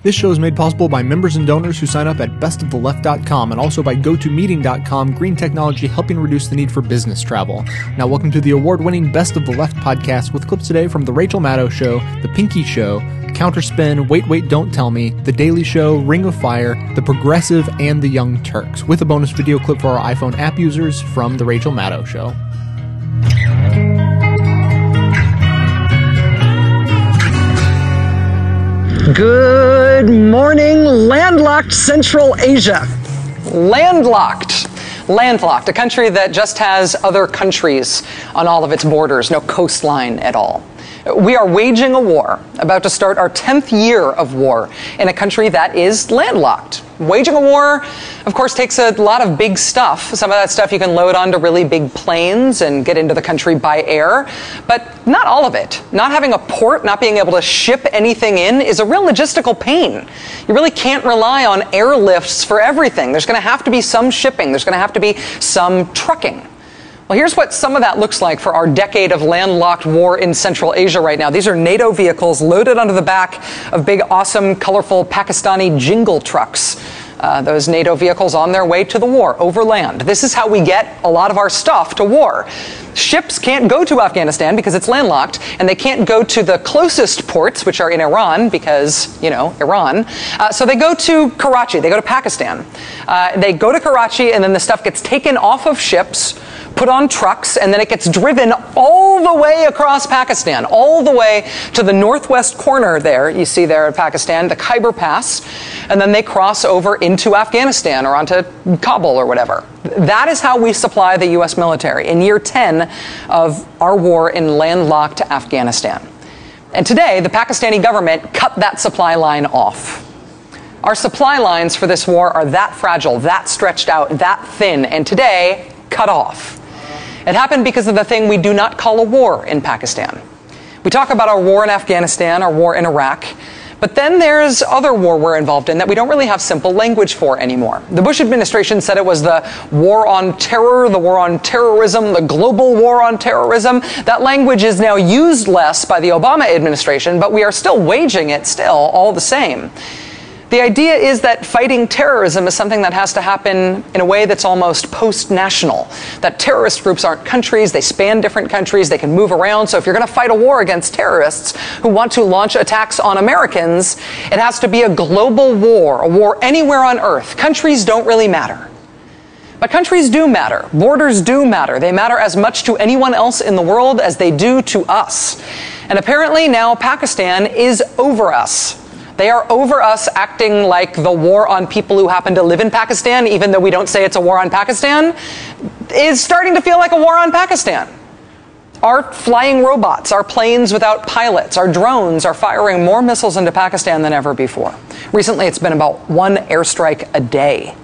This show is made possible by members and donors who sign up at bestoftheleft.com and also by gotomeeting.com, green technology helping reduce the need for business travel. Now, welcome to the award winning Best of the Left podcast with clips today from The Rachel Maddow Show, The Pinky Show, Counterspin, Wait, Wait, Don't Tell Me, The Daily Show, Ring of Fire, The Progressive, and The Young Turks, with a bonus video clip for our iPhone app users from The Rachel Maddow Show. Good morning, landlocked Central Asia. Landlocked. Landlocked, a country that just has other countries on all of its borders, no coastline at all. We are waging a war, about to start our 10th year of war in a country that is landlocked. Waging a war, of course, takes a lot of big stuff. Some of that stuff you can load onto really big planes and get into the country by air, but not all of it. Not having a port, not being able to ship anything in is a real logistical pain. You really can't rely on airlifts for everything. There's going to have to be some shipping, there's going to have to be some trucking. Well, here's what some of that looks like for our decade of landlocked war in Central Asia right now. These are NATO vehicles loaded onto the back of big, awesome, colorful Pakistani jingle trucks. Uh, those NATO vehicles on their way to the war over land. This is how we get a lot of our stuff to war. Ships can't go to Afghanistan because it's landlocked, and they can't go to the closest ports, which are in Iran, because, you know, Iran. Uh, so they go to Karachi, they go to Pakistan. Uh, they go to Karachi, and then the stuff gets taken off of ships put on trucks, and then it gets driven all the way across Pakistan, all the way to the northwest corner there, you see there in Pakistan, the Khyber Pass, and then they cross over into Afghanistan or onto Kabul or whatever. That is how we supply the U.S. military in year 10 of our war in landlocked Afghanistan. And today, the Pakistani government cut that supply line off. Our supply lines for this war are that fragile, that stretched out, that thin, and today, cut off. It happened because of the thing we do not call a war in Pakistan. We talk about our war in Afghanistan, our war in Iraq, but then there's other war we're involved in that we don't really have simple language for anymore. The Bush administration said it was the war on terror, the war on terrorism, the global war on terrorism. That language is now used less by the Obama administration, but we are still waging it still all the same. The idea is that fighting terrorism is something that has to happen in a way that's almost post national. That terrorist groups aren't countries, they span different countries, they can move around. So if you're going to fight a war against terrorists who want to launch attacks on Americans, it has to be a global war, a war anywhere on earth. Countries don't really matter. But countries do matter. Borders do matter. They matter as much to anyone else in the world as they do to us. And apparently now Pakistan is over us. They are over us acting like the war on people who happen to live in Pakistan, even though we don't say it's a war on Pakistan, is starting to feel like a war on Pakistan. Our flying robots, our planes without pilots, our drones are firing more missiles into Pakistan than ever before. Recently, it's been about one airstrike a day.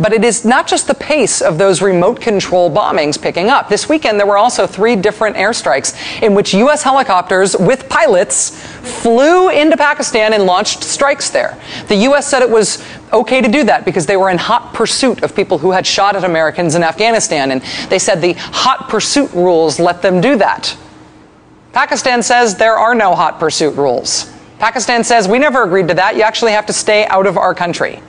But it is not just the pace of those remote control bombings picking up. This weekend, there were also three different airstrikes in which U.S. helicopters with pilots flew into Pakistan and launched strikes there. The U.S. said it was okay to do that because they were in hot pursuit of people who had shot at Americans in Afghanistan. And they said the hot pursuit rules let them do that. Pakistan says there are no hot pursuit rules. Pakistan says we never agreed to that. You actually have to stay out of our country.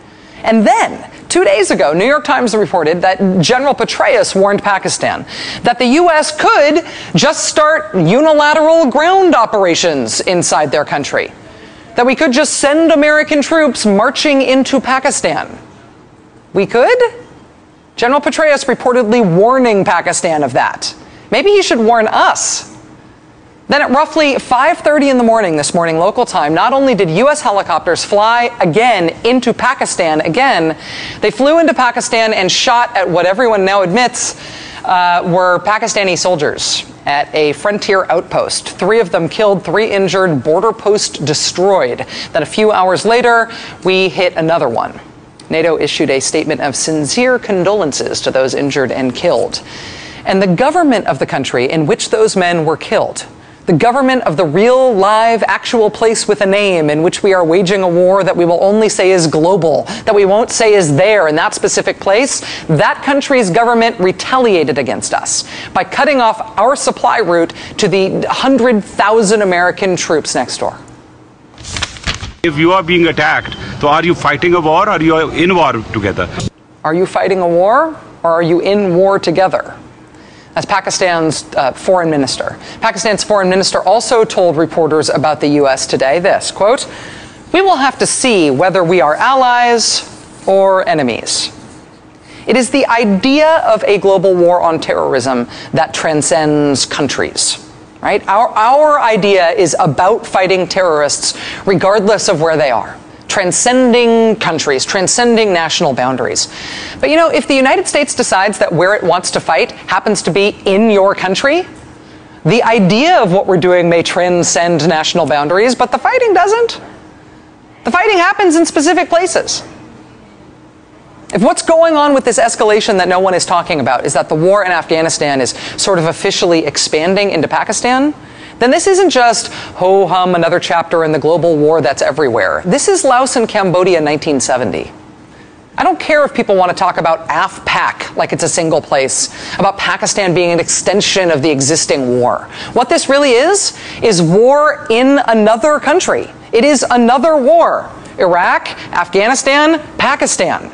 And then, two days ago, New York Times reported that General Petraeus warned Pakistan that the U.S. could just start unilateral ground operations inside their country. That we could just send American troops marching into Pakistan. We could? General Petraeus reportedly warning Pakistan of that. Maybe he should warn us then at roughly 5:30 in the morning this morning local time, not only did US helicopters fly again into Pakistan again, they flew into Pakistan and shot at what everyone now admits uh, were Pakistani soldiers at a frontier outpost. Three of them killed, three injured, border post destroyed. Then a few hours later, we hit another one. NATO issued a statement of sincere condolences to those injured and killed. And the government of the country in which those men were killed the government of the real, live, actual place with a name in which we are waging a war that we will only say is global, that we won't say is there in that specific place, that country's government retaliated against us by cutting off our supply route to the 100,000 American troops next door. If you are being attacked, so are you fighting a war or are you in war together? Are you fighting a war or are you in war together? That's Pakistan's uh, foreign minister. Pakistan's foreign minister also told reporters about the U.S. today this quote, We will have to see whether we are allies or enemies. It is the idea of a global war on terrorism that transcends countries. Right? Our, our idea is about fighting terrorists regardless of where they are transcending countries, transcending national boundaries. But you know, if the United States decides that where it wants to fight happens to be in your country, the idea of what we're doing may transcend national boundaries, but the fighting doesn't. The fighting happens in specific places. If what's going on with this escalation that no one is talking about is that the war in Afghanistan is sort of officially expanding into Pakistan, then this isn't just ho hum another chapter in the global war that's everywhere. This is Laos and Cambodia 1970. I don't care if people want to talk about AfPak like it's a single place, about Pakistan being an extension of the existing war. What this really is, is war in another country. It is another war. Iraq, Afghanistan, Pakistan.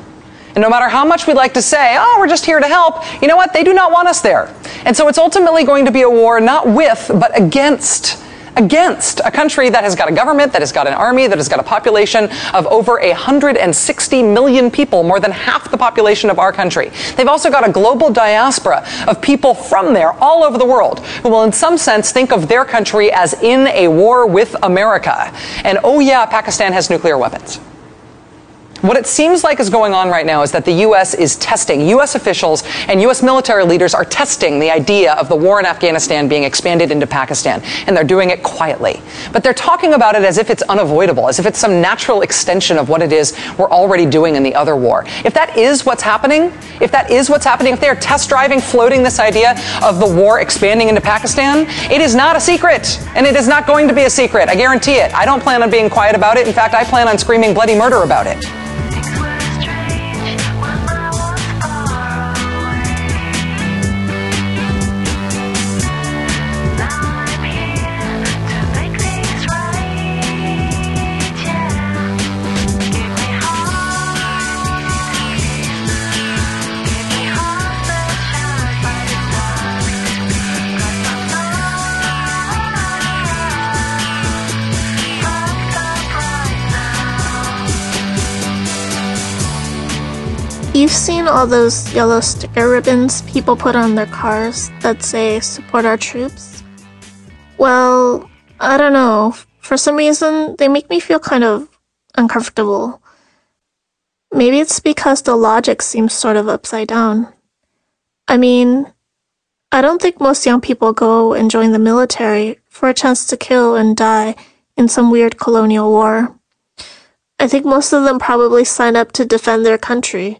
And no matter how much we like to say, oh, we're just here to help, you know what? They do not want us there. And so it's ultimately going to be a war not with, but against against a country that has got a government, that has got an army, that has got a population of over 160 million people, more than half the population of our country. They've also got a global diaspora of people from there all over the world who will in some sense think of their country as in a war with America. And oh yeah, Pakistan has nuclear weapons. What it seems like is going on right now is that the U.S. is testing, U.S. officials and U.S. military leaders are testing the idea of the war in Afghanistan being expanded into Pakistan, and they're doing it quietly. But they're talking about it as if it's unavoidable, as if it's some natural extension of what it is we're already doing in the other war. If that is what's happening, if that is what's happening, if they're test driving, floating this idea of the war expanding into Pakistan, it is not a secret, and it is not going to be a secret. I guarantee it. I don't plan on being quiet about it. In fact, I plan on screaming bloody murder about it. You've seen all those yellow sticker ribbons people put on their cars that say support our troops? Well, I don't know. For some reason, they make me feel kind of uncomfortable. Maybe it's because the logic seems sort of upside down. I mean, I don't think most young people go and join the military for a chance to kill and die in some weird colonial war. I think most of them probably sign up to defend their country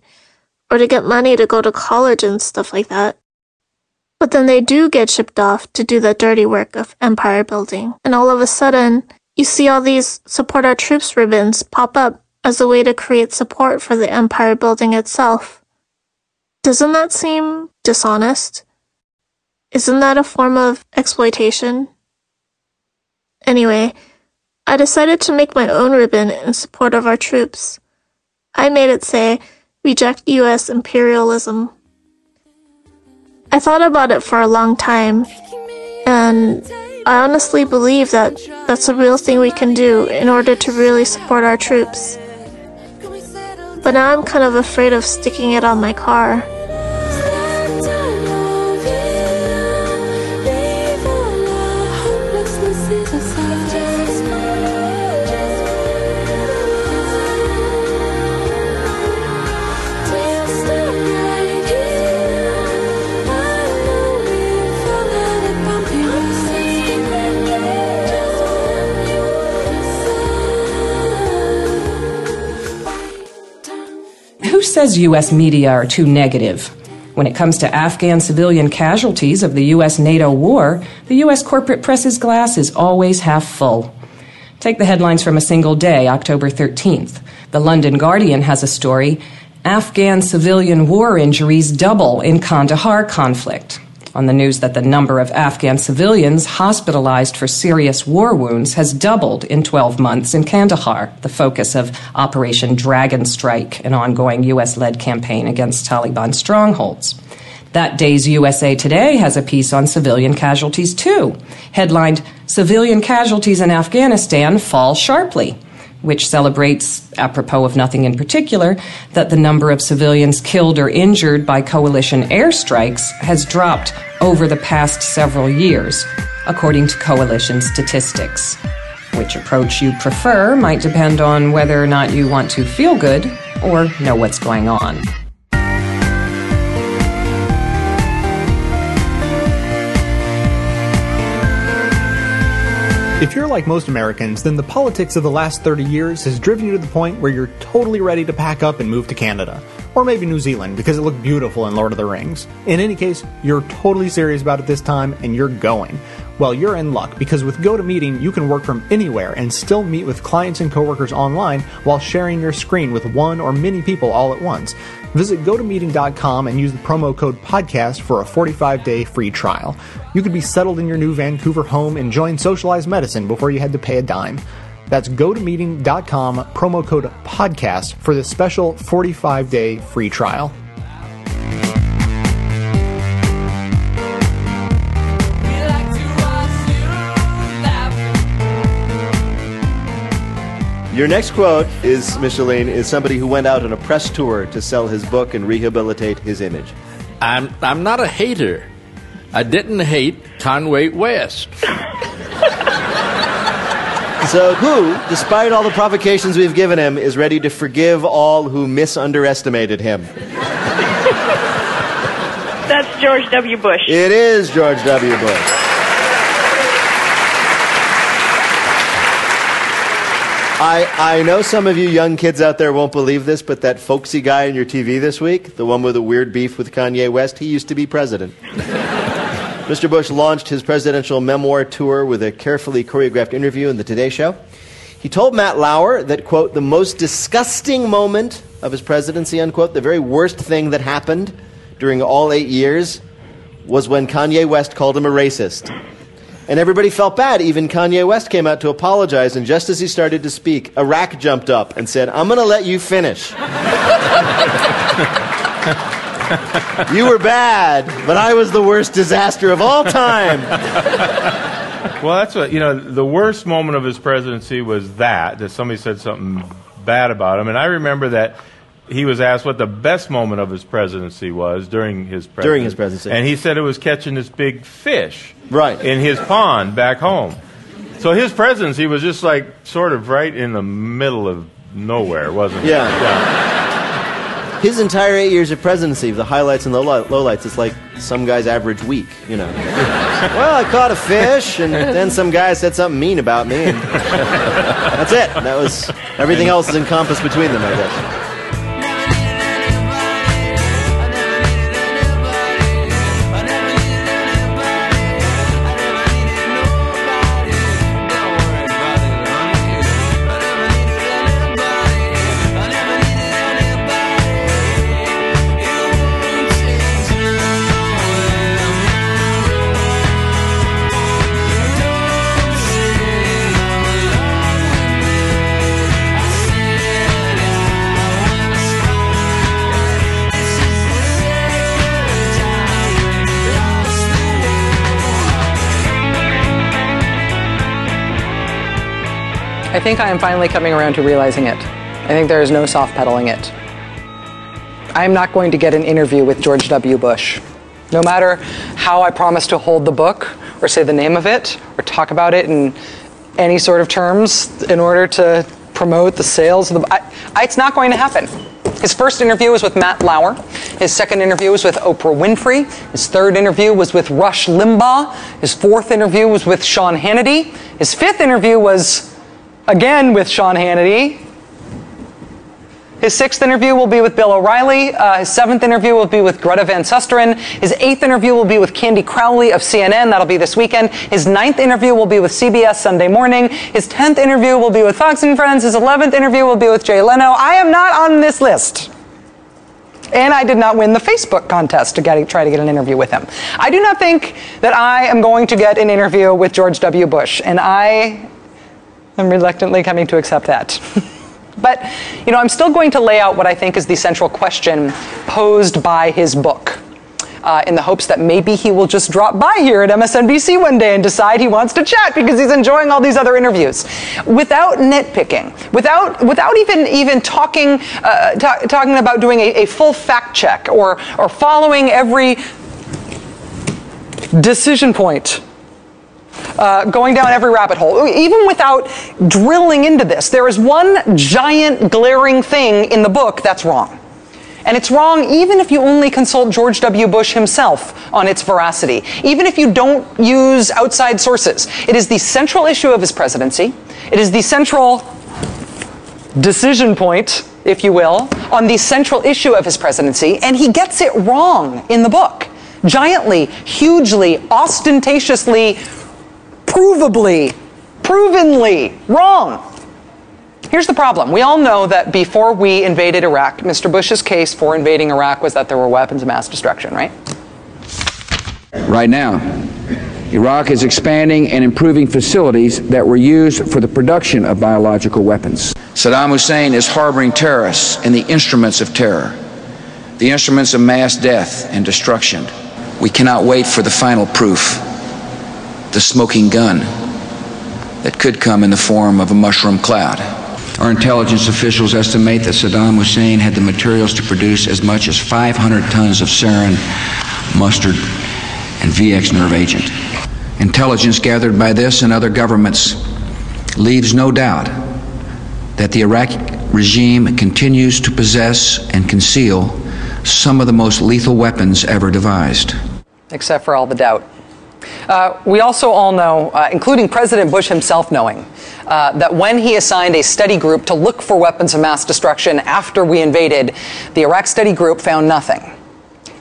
or to get money to go to college and stuff like that. But then they do get shipped off to do the dirty work of empire building. And all of a sudden, you see all these support our troops ribbons pop up as a way to create support for the empire building itself. Doesn't that seem dishonest? Isn't that a form of exploitation? Anyway, I decided to make my own ribbon in support of our troops. I made it say, reject US imperialism. I thought about it for a long time, and I honestly believe that that's a real thing we can do in order to really support our troops. But now I'm kind of afraid of sticking it on my car. Says U.S. media are too negative? When it comes to Afghan civilian casualties of the U.S. NATO war, the U.S. corporate press's glass is always half full. Take the headlines from a single day, October 13th. The London Guardian has a story Afghan civilian war injuries double in Kandahar conflict. On the news that the number of Afghan civilians hospitalized for serious war wounds has doubled in 12 months in Kandahar, the focus of Operation Dragon Strike, an ongoing U.S. led campaign against Taliban strongholds. That day's USA Today has a piece on civilian casualties too, headlined Civilian Casualties in Afghanistan Fall Sharply which celebrates, apropos of nothing in particular, that the number of civilians killed or injured by coalition airstrikes has dropped over the past several years, according to coalition statistics. Which approach you prefer might depend on whether or not you want to feel good or know what's going on. If you're like most Americans, then the politics of the last 30 years has driven you to the point where you're totally ready to pack up and move to Canada. Or maybe New Zealand, because it looked beautiful in Lord of the Rings. In any case, you're totally serious about it this time, and you're going. Well, you're in luck, because with GoToMeeting, you can work from anywhere and still meet with clients and coworkers online while sharing your screen with one or many people all at once. Visit gotomeeting.com and use the promo code podcast for a 45 day free trial. You could be settled in your new Vancouver home enjoying socialized medicine before you had to pay a dime. That's gotomeeting.com, promo code podcast for this special 45 day free trial. Your next quote is, Micheline, is somebody who went out on a press tour to sell his book and rehabilitate his image. I'm, I'm not a hater. I didn't hate Kanye West. So, who, despite all the provocations we've given him, is ready to forgive all who misunderestimated him? That's George W. Bush. It is George W. Bush. I, I know some of you young kids out there won't believe this, but that folksy guy on your TV this week, the one with the weird beef with Kanye West, he used to be president. Mr. Bush launched his presidential memoir tour with a carefully choreographed interview in the Today Show. He told Matt Lauer that, quote, the most disgusting moment of his presidency, unquote, the very worst thing that happened during all eight years was when Kanye West called him a racist. And everybody felt bad. Even Kanye West came out to apologize. And just as he started to speak, Iraq jumped up and said, I'm going to let you finish. you were bad, but I was the worst disaster of all time. Well, that's what, you know, the worst moment of his presidency was that, that somebody said something bad about him. And I remember that he was asked what the best moment of his presidency was during his presidency. During his presidency. And he said it was catching this big fish Right. in his pond back home. So his presidency he was just like sort of right in the middle of nowhere, wasn't it? Yeah. His entire eight years of presidency, the highlights and the low- lowlights, it's like some guy's average week, you know. well, I caught a fish, and then some guy said something mean about me, and that's it. That was everything else is encompassed between them, I guess. Think I am finally coming around to realizing it. I think there is no soft pedaling it. I am not going to get an interview with George W. Bush. No matter how I promise to hold the book, or say the name of it, or talk about it in any sort of terms in order to promote the sales of the I, it's not going to happen. His first interview was with Matt Lauer. His second interview was with Oprah Winfrey. His third interview was with Rush Limbaugh. His fourth interview was with Sean Hannity. His fifth interview was again with Sean Hannity. His sixth interview will be with Bill O'Reilly. Uh, his seventh interview will be with Greta Van Susteren. His eighth interview will be with Candy Crowley of CNN. That'll be this weekend. His ninth interview will be with CBS Sunday morning. His tenth interview will be with Fox and Friends. His eleventh interview will be with Jay Leno. I am not on this list. And I did not win the Facebook contest to get, try to get an interview with him. I do not think that I am going to get an interview with George W. Bush, and I am reluctantly coming to accept that. but, you know, I'm still going to lay out what I think is the central question posed by his book uh, in the hopes that maybe he will just drop by here at MSNBC one day and decide he wants to chat because he's enjoying all these other interviews, without nitpicking, without without even even talking uh, talking about doing a, a full fact check or or following every decision point uh, going down every rabbit hole, even without drilling into this. There is one giant glaring thing in the book that's wrong. And it's wrong even if you only consult George W. Bush himself on its veracity, even if you don't use outside sources. It is the central issue of his presidency. It is the central decision point, if you will, on the central issue of his presidency, and he gets it wrong in the book. Giantly, hugely, ostentatiously, provably, provenly wrong. Here's the problem. We all know that before we invaded Iraq, Mr. Bush's case for invading Iraq was that there were weapons of mass destruction, right? Right now, Iraq is expanding and improving facilities that were used for the production of biological weapons. Saddam Hussein is harboring terrorists and the instruments of terror, the instruments of mass death and destruction. We cannot wait for the final proof, the smoking gun that could come in the form of a mushroom cloud. Our intelligence officials estimate that Saddam Hussein had the materials to produce as much as 500 tons of sarin, mustard, and VX nerve agent. Intelligence gathered by this and other governments leaves no doubt that the Iraqi regime continues to possess and conceal some of the most lethal weapons ever devised. Except for all the doubt. Uh, we also all know, uh, including President Bush himself knowing, uh, that when he assigned a study group to look for weapons of mass destruction after we invaded, the Iraq study group found nothing.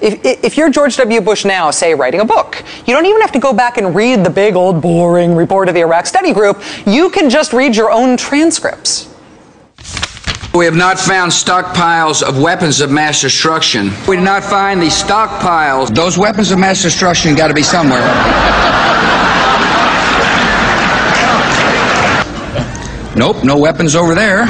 If, if, you're George W. Bush now, say, writing a book, you don't even have to go back and read the big old boring report of the Iraq study group. You can just read your own transcripts. We have not found stockpiles of weapons of mass destruction. We did not find these stockpiles. Those weapons of mass destruction got to be somewhere. nope, no weapons over there.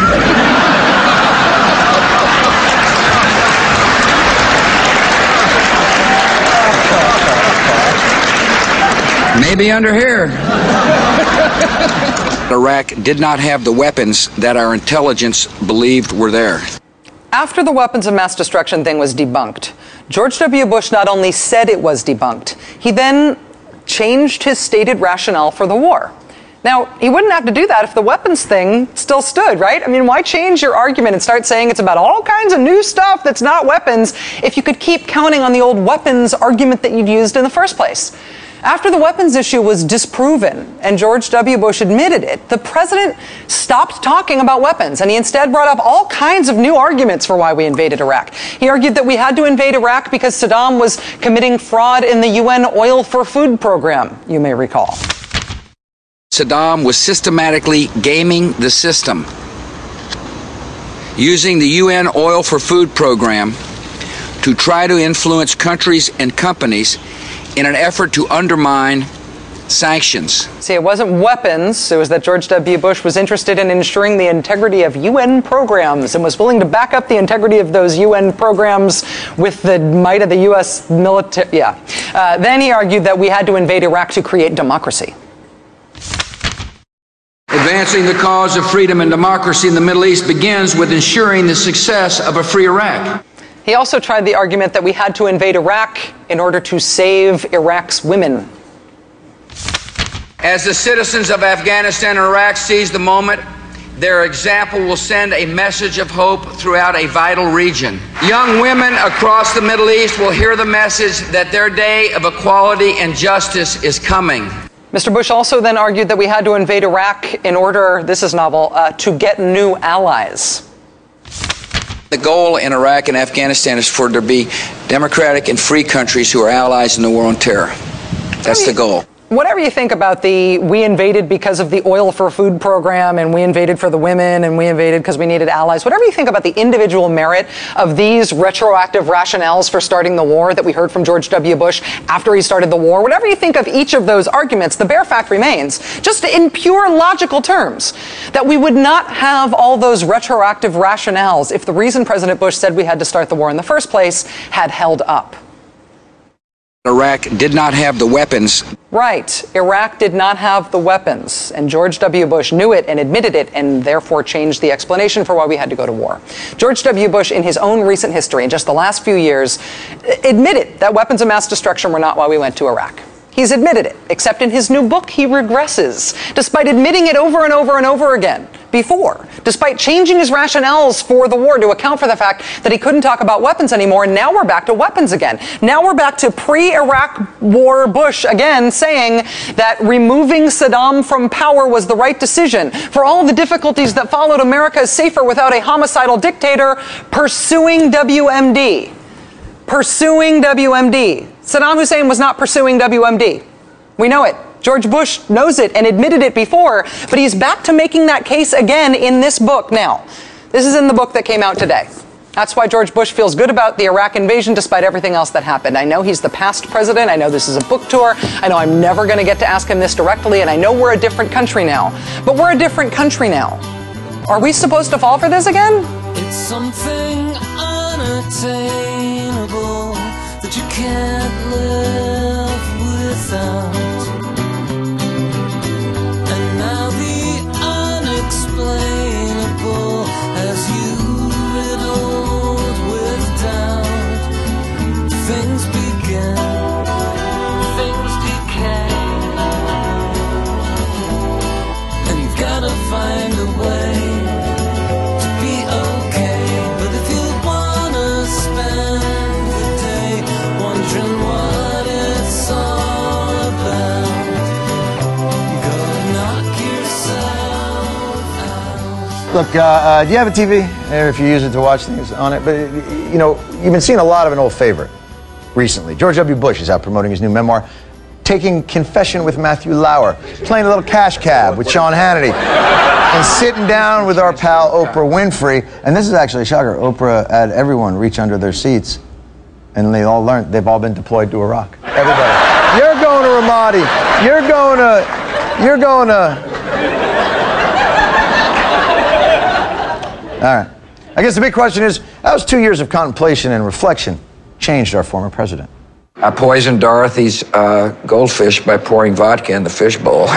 Maybe under here. Iraq did not have the weapons that our intelligence believed were there. After the weapons of mass destruction thing was debunked, George W. Bush not only said it was debunked, he then changed his stated rationale for the war. Now, he wouldn't have to do that if the weapons thing still stood, right? I mean, why change your argument and start saying it's about all kinds of new stuff that's not weapons if you could keep counting on the old weapons argument that you'd used in the first place? After the weapons issue was disproven and George W. Bush admitted it, the president stopped talking about weapons and he instead brought up all kinds of new arguments for why we invaded Iraq. He argued that we had to invade Iraq because Saddam was committing fraud in the UN oil for food program, you may recall. Saddam was systematically gaming the system, using the UN oil for food program to try to influence countries and companies in an effort to undermine sanctions. See, it wasn't weapons. It was that George W. Bush was interested in ensuring the integrity of UN programs and was willing to back up the integrity of those UN programs with the might of the U.S. military. Yeah. Uh, then he argued that we had to invade Iraq to create democracy. Advancing the cause of freedom and democracy in the Middle East begins with ensuring the success of a free Iraq. He also tried the argument that we had to invade Iraq in order to save Iraq's women. As the citizens of Afghanistan and Iraq seize the moment, their example will send a message of hope throughout a vital region. Young women across the Middle East will hear the message that their day of equality and justice is coming. Mr. Bush also then argued that we had to invade Iraq in order, this is novel, uh, to get new allies. The goal in Iraq and Afghanistan is for there to be democratic and free countries who are allies in the war on terror. That's the goal. Whatever you think about the we invaded because of the oil for food program and we invaded for the women and we invaded because we needed allies, whatever you think about the individual merit of these retroactive rationales for starting the war that we heard from George W. Bush after he started the war, whatever you think of each of those arguments, the bare fact remains, just in pure logical terms, that we would not have all those retroactive rationales if the reason President Bush said we had to start the war in the first place had held up. Iraq did not have the weapons. Right. Iraq did not have the weapons, and George W. Bush knew it and admitted it, and therefore changed the explanation for why we had to go to war. George W. Bush, in his own recent history, in just the last few years, admitted that weapons of mass destruction were not why we went to Iraq. He's admitted it, except in his new book, he regresses, despite admitting it over and over and over again before, despite changing his rationales for the war to account for the fact that he couldn't talk about weapons anymore. And now we're back to weapons again. Now we're back to pre Iraq war Bush again saying that removing Saddam from power was the right decision. For all the difficulties that followed, America is safer without a homicidal dictator pursuing WMD. Pursuing WMD. Saddam Hussein was not pursuing WMD. We know it. George Bush knows it and admitted it before, but he's back to making that case again in this book now. This is in the book that came out today. That's why George Bush feels good about the Iraq invasion despite everything else that happened. I know he's the past president. I know this is a book tour. I know I'm never going to get to ask him this directly, and I know we're a different country now. But we're a different country now. Are we supposed to fall for this again? It's something unattainable that you can't live without. Look, uh, uh, do you have a TV? If you use it to watch things on it, but you know, you've been seeing a lot of an old favorite recently. George W. Bush is out promoting his new memoir, taking confession with Matthew Lauer, playing a little cash cab with Sean Hannity, and sitting down with our pal Oprah Winfrey. And this is actually a shocker. Oprah had everyone reach under their seats, and they all learned they've all been deployed to Iraq. Everybody. You're going to Ramadi. You're going to. You're going to. All right. I guess the big question is how's two years of contemplation and reflection changed our former president? I poisoned Dorothy's uh, goldfish by pouring vodka in the fish bowl.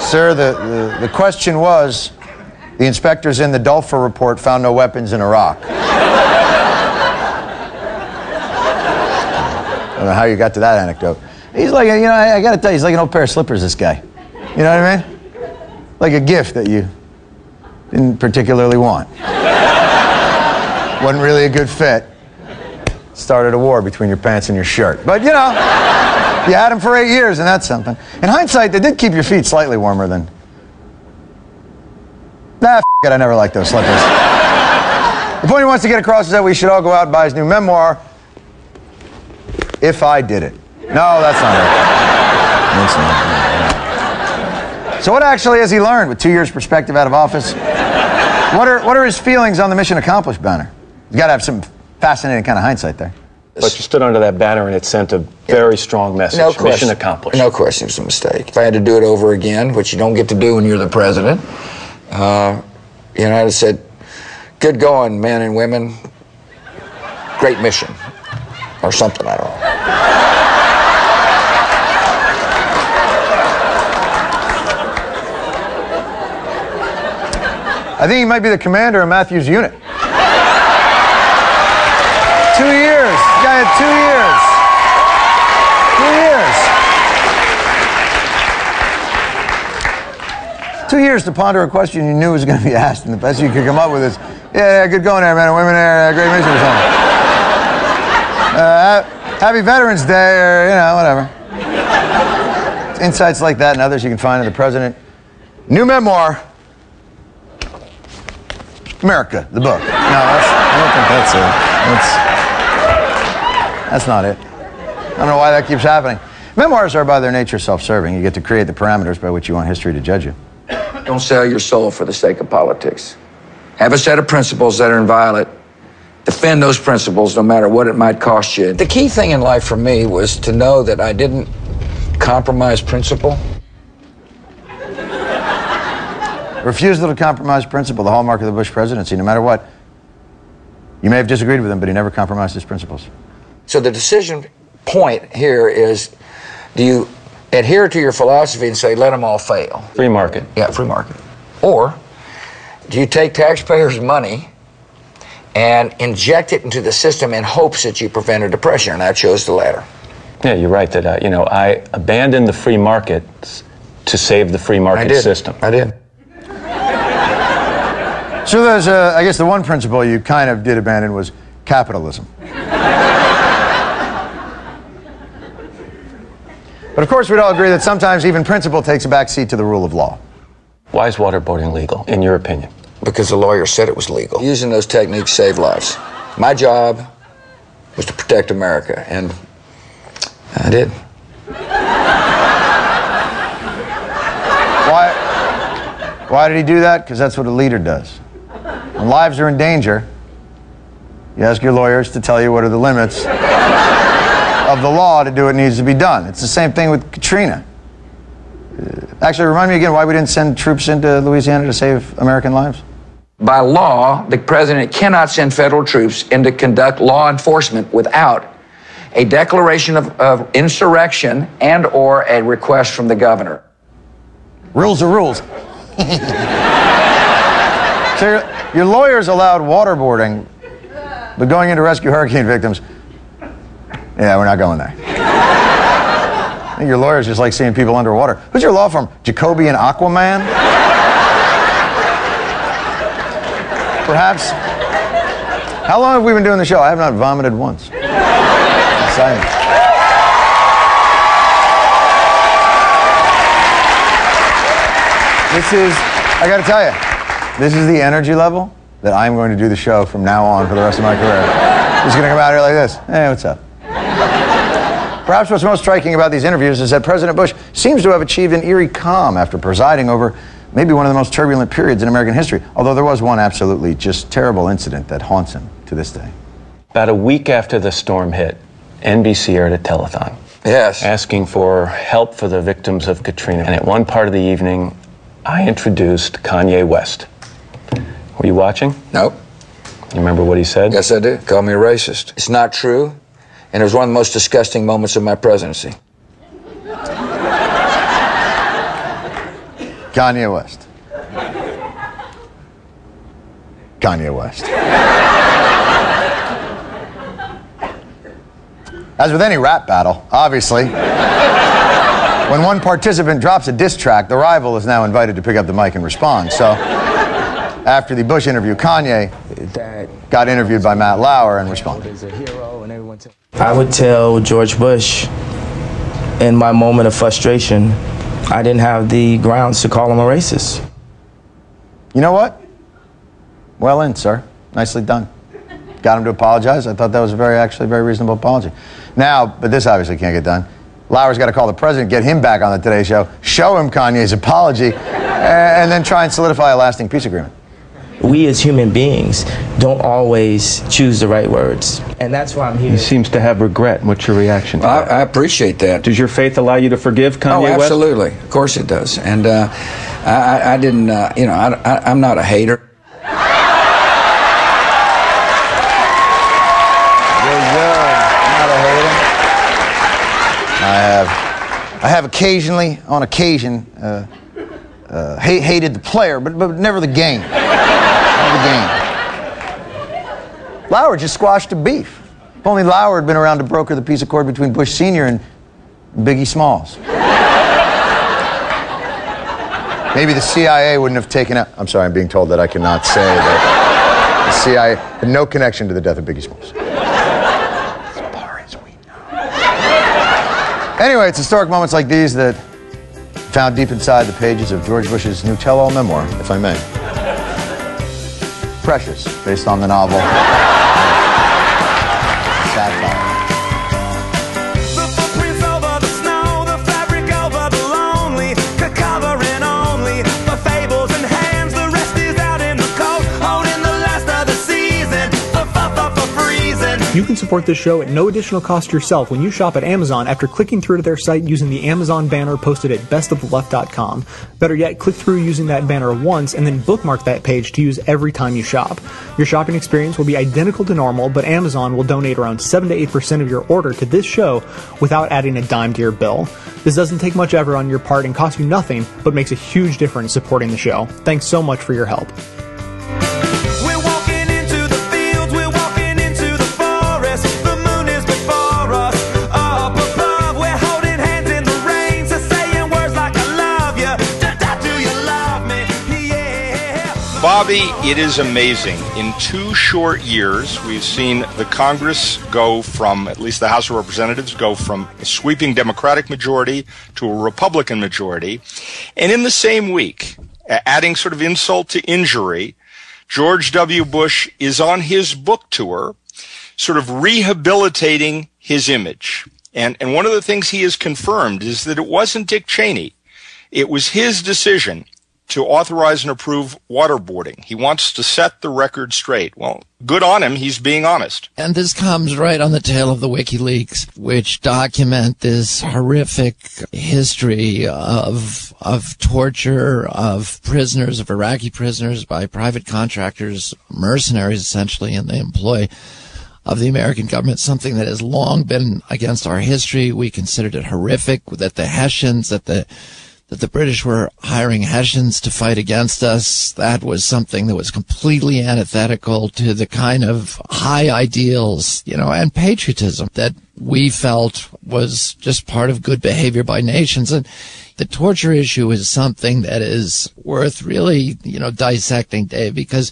Sir, the, the, the question was the inspectors in the Duelfer report found no weapons in Iraq. I don't know how you got to that anecdote. He's like, you know, I, I got to tell you, he's like an old pair of slippers, this guy. You know what I mean? Like a gift that you didn't particularly want. Wasn't really a good fit. Started a war between your pants and your shirt. But, you know, you had him for eight years, and that's something. In hindsight, they did keep your feet slightly warmer than. Nah, f- it, I never liked those slippers. the point he wants to get across is that we should all go out and buy his new memoir, If I Did It. No, that's not it. That's not it. So, what actually has he learned with two years' perspective out of office? What are, what are his feelings on the mission accomplished banner? He's got to have some fascinating kind of hindsight there. But you stood under that banner and it sent a very strong message. No Mission question. accomplished. No question, it was a mistake. If I had to do it over again, which you don't get to do when you're the president, uh, you know, I'd have said, "Good going, men and women. Great mission," or something. I don't know. I think he might be the commander of Matthew's unit. two years. Guy had two years. Two years. Two years to ponder a question you knew was going to be asked, and the best you could come up with is, "Yeah, yeah good going there, men and women there. Uh, great mission or something." Uh, happy Veterans Day, or you know, whatever. Insights like that and others you can find in the president. New memoir. America, the book. No, that's, I don't think that's it. That's, That's not it. I don't know why that keeps happening. Memoirs are by their nature self-serving. You get to create the parameters by which you want history to judge you. Don't sell your soul for the sake of politics. Have a set of principles that are inviolate. Defend those principles no matter what it might cost you. The key thing in life for me was to know that I didn't compromise principle. Refusal to compromise principle, the hallmark of the Bush presidency, no matter what. You may have disagreed with him, but he never compromised his principles. So the decision point here is do you adhere to your philosophy and say, let them all fail? Free market. Yeah, free market. Or do you take taxpayers' money and inject it into the system in hopes that you prevent a depression? And I chose the latter. Yeah, you're right that uh, you know I abandoned the free markets to save the free market did. system. I did. So there's, uh, I guess, the one principle you kind of did abandon was capitalism. but of course, we'd all agree that sometimes even principle takes a backseat to the rule of law. Why is waterboarding legal, in your opinion? Because the lawyer said it was legal. Using those techniques saved lives. My job was to protect America, and I did. Why, why did he do that? Because that's what a leader does. When lives are in danger, you ask your lawyers to tell you what are the limits of the law to do what needs to be done. It's the same thing with Katrina. Uh, Actually, remind me again why we didn't send troops into Louisiana to save American lives? By law, the president cannot send federal troops in to conduct law enforcement without a declaration of, of insurrection and or a request from the governor. Rules are rules. so your, lawyers allowed waterboarding, but going in to rescue hurricane victims, yeah, we're not going there. Your lawyers just like seeing people underwater. Who's your law firm? Jacoby and Aquaman? Perhaps. How long have we been doing the show? I have not vomited once. Exciting. This is, I gotta tell you, this is the energy level that I'm going to do the show from now on for the rest of my career. Just gonna come out here like this. Hey, what's up? Perhaps what's most striking about these interviews is that President Bush seems to have achieved an eerie calm after presiding over maybe one of the most turbulent periods in American history, although there was one absolutely just terrible incident that haunts him to this day. About a week after the storm hit, NBC aired a telethon. Yes. Asking for help for the victims of Katrina. And at one part of the evening, I introduced Kanye West. Were you watching? Nope. You remember what he said? Yes, I do. Call me a racist. It's not true, and it was one of the most disgusting moments of my presidency. Kanye West. Kanye West. As with any rap battle, obviously, when one participant drops a diss track, the rival is now invited to pick up the mic and respond. So, after the Bush interview, Kanye got interviewed by Matt Lauer and responded. I would tell George Bush in my moment of frustration, I didn't have the grounds to call him a racist. You know what? Well in, sir. Nicely done. Got him to apologize. I thought that was a very, actually, very reasonable apology. Now, but this obviously can't get done. Lauer's got to call the president, get him back on the Today Show, show him Kanye's apology, and then try and solidify a lasting peace agreement. We as human beings don't always choose the right words. And that's why I'm here. He seems to have regret. What's your reaction to I, that? I appreciate that. Does your faith allow you to forgive Kanye West? oh, West? absolutely. Of course it does. And uh, I, I, I didn't, uh, you know, I, I, I'm not a hater. I have, I have occasionally, on occasion, uh, uh, hate, hated the player, but, but never the game. Game. Lauer just squashed a beef. If only Lauer had been around to broker the peace accord between Bush Sr. and Biggie Smalls. Maybe the CIA wouldn't have taken out. I'm sorry, I'm being told that I cannot say that the CIA had no connection to the death of Biggie Smalls. As far as we know. Anyway, it's historic moments like these that found deep inside the pages of George Bush's new tell-all memoir, if I may. Precious, based on the novel. You can support this show at no additional cost yourself when you shop at Amazon after clicking through to their site using the Amazon banner posted at bestoftheleft.com. Better yet, click through using that banner once and then bookmark that page to use every time you shop. Your shopping experience will be identical to normal, but Amazon will donate around 7 to 8% of your order to this show without adding a dime to your bill. This doesn't take much effort on your part and costs you nothing, but makes a huge difference supporting the show. Thanks so much for your help. Bobby, it is amazing. In two short years, we've seen the Congress go from, at least the House of Representatives, go from a sweeping Democratic majority to a Republican majority. And in the same week, adding sort of insult to injury, George W. Bush is on his book tour, sort of rehabilitating his image. And, and one of the things he has confirmed is that it wasn't Dick Cheney. It was his decision to authorize and approve waterboarding. He wants to set the record straight. Well, good on him. He's being honest. And this comes right on the tail of the WikiLeaks, which document this horrific history of of torture of prisoners, of Iraqi prisoners by private contractors, mercenaries essentially in the employ of the American government, something that has long been against our history. We considered it horrific that the Hessians, that the that the British were hiring Hessians to fight against us. That was something that was completely antithetical to the kind of high ideals, you know, and patriotism that we felt was just part of good behavior by nations. And the torture issue is something that is worth really, you know, dissecting, Dave, because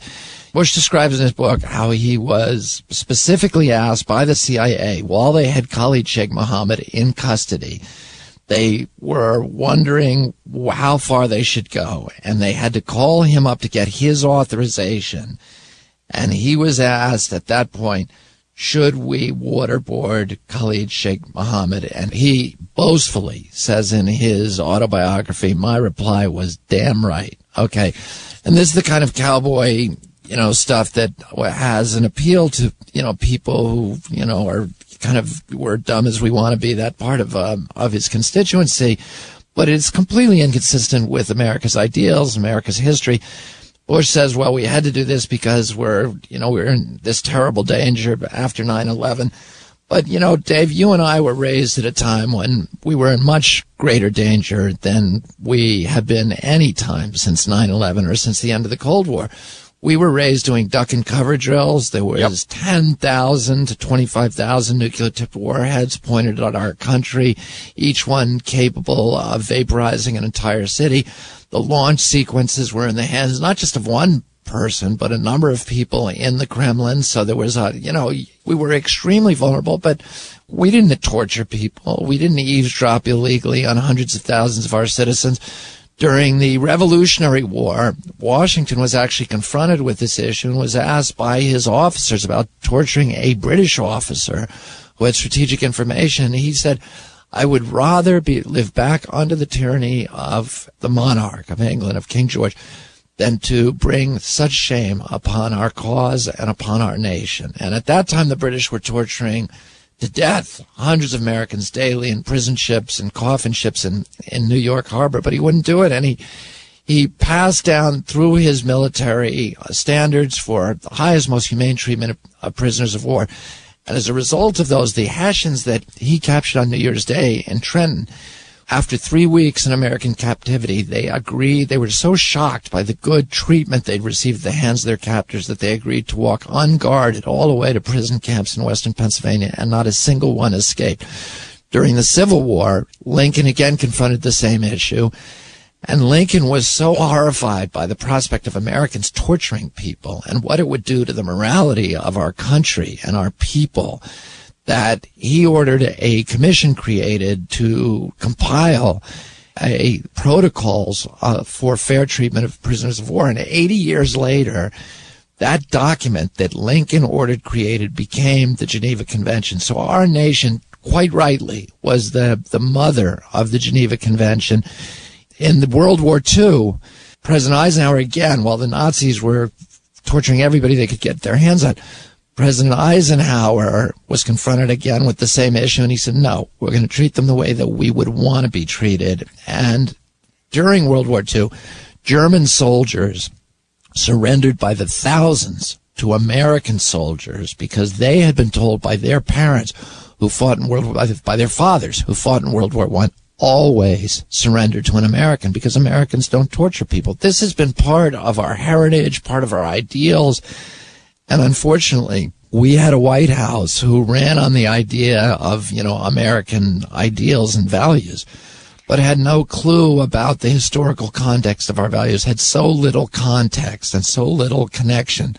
Bush describes in his book how he was specifically asked by the CIA while they had Khalid Sheikh Mohammed in custody they were wondering how far they should go and they had to call him up to get his authorization. And he was asked at that point, should we waterboard Khalid Sheikh Mohammed? And he boastfully says in his autobiography, my reply was damn right. Okay. And this is the kind of cowboy, you know, stuff that has an appeal to, you know, people who, you know, are kind of, we're dumb as we want to be, that part of, um, of his constituency. But it's completely inconsistent with America's ideals, America's history. Bush says, well, we had to do this because we're, you know, we're in this terrible danger after 9-11. But, you know, Dave, you and I were raised at a time when we were in much greater danger than we have been any time since 9-11 or since the end of the Cold War. We were raised doing duck and cover drills. There was 10,000 to 25,000 nuclear tipped warheads pointed at our country, each one capable of vaporizing an entire city. The launch sequences were in the hands not just of one person, but a number of people in the Kremlin. So there was a, you know, we were extremely vulnerable, but we didn't torture people. We didn't eavesdrop illegally on hundreds of thousands of our citizens. During the Revolutionary War, Washington was actually confronted with this issue and was asked by his officers about torturing a British officer who had strategic information. He said, I would rather be live back under the tyranny of the monarch of England, of King George, than to bring such shame upon our cause and upon our nation. And at that time, the British were torturing to death hundreds of Americans daily in prison ships and coffin ships in, in New York Harbor, but he wouldn't do it. And he, he passed down through his military uh, standards for the highest, most humane treatment of, of prisoners of war. And as a result of those, the Hessians that he captured on New Year's Day in Trenton, after three weeks in American captivity, they agreed, they were so shocked by the good treatment they'd received at the hands of their captors that they agreed to walk unguarded all the way to prison camps in western Pennsylvania, and not a single one escaped. During the Civil War, Lincoln again confronted the same issue. And Lincoln was so horrified by the prospect of Americans torturing people and what it would do to the morality of our country and our people that he ordered a commission created to compile a protocols uh, for fair treatment of prisoners of war. And 80 years later, that document that Lincoln ordered created became the Geneva Convention. So our nation, quite rightly, was the, the mother of the Geneva Convention. In the World War II, President Eisenhower, again, while the Nazis were torturing everybody they could get their hands on, President Eisenhower was confronted again with the same issue, and he said, no, we're going to treat them the way that we would want to be treated. And during World War II, German soldiers surrendered by the thousands to American soldiers because they had been told by their parents who fought in World War, by their fathers who fought in World War One, always surrender to an American because Americans don't torture people. This has been part of our heritage, part of our ideals. And unfortunately, we had a White House who ran on the idea of, you know, American ideals and values, but had no clue about the historical context of our values, had so little context and so little connection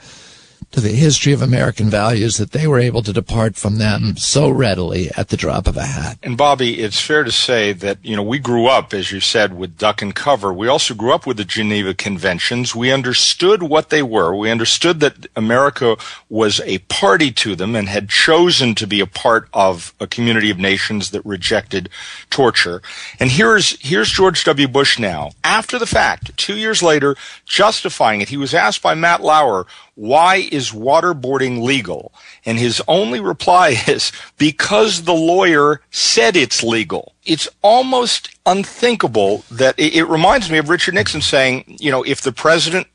to the history of American values that they were able to depart from them so readily at the drop of a hat. And Bobby, it's fair to say that, you know, we grew up, as you said, with duck and cover. We also grew up with the Geneva Conventions. We understood what they were. We understood that America was a party to them and had chosen to be a part of a community of nations that rejected torture. And here's, here's George W. Bush now, after the fact, two years later, justifying it. He was asked by Matt Lauer, why is waterboarding legal? And his only reply is because the lawyer said it's legal. It's almost unthinkable that it, it, reminds me of Richard Nixon saying, you know, if the president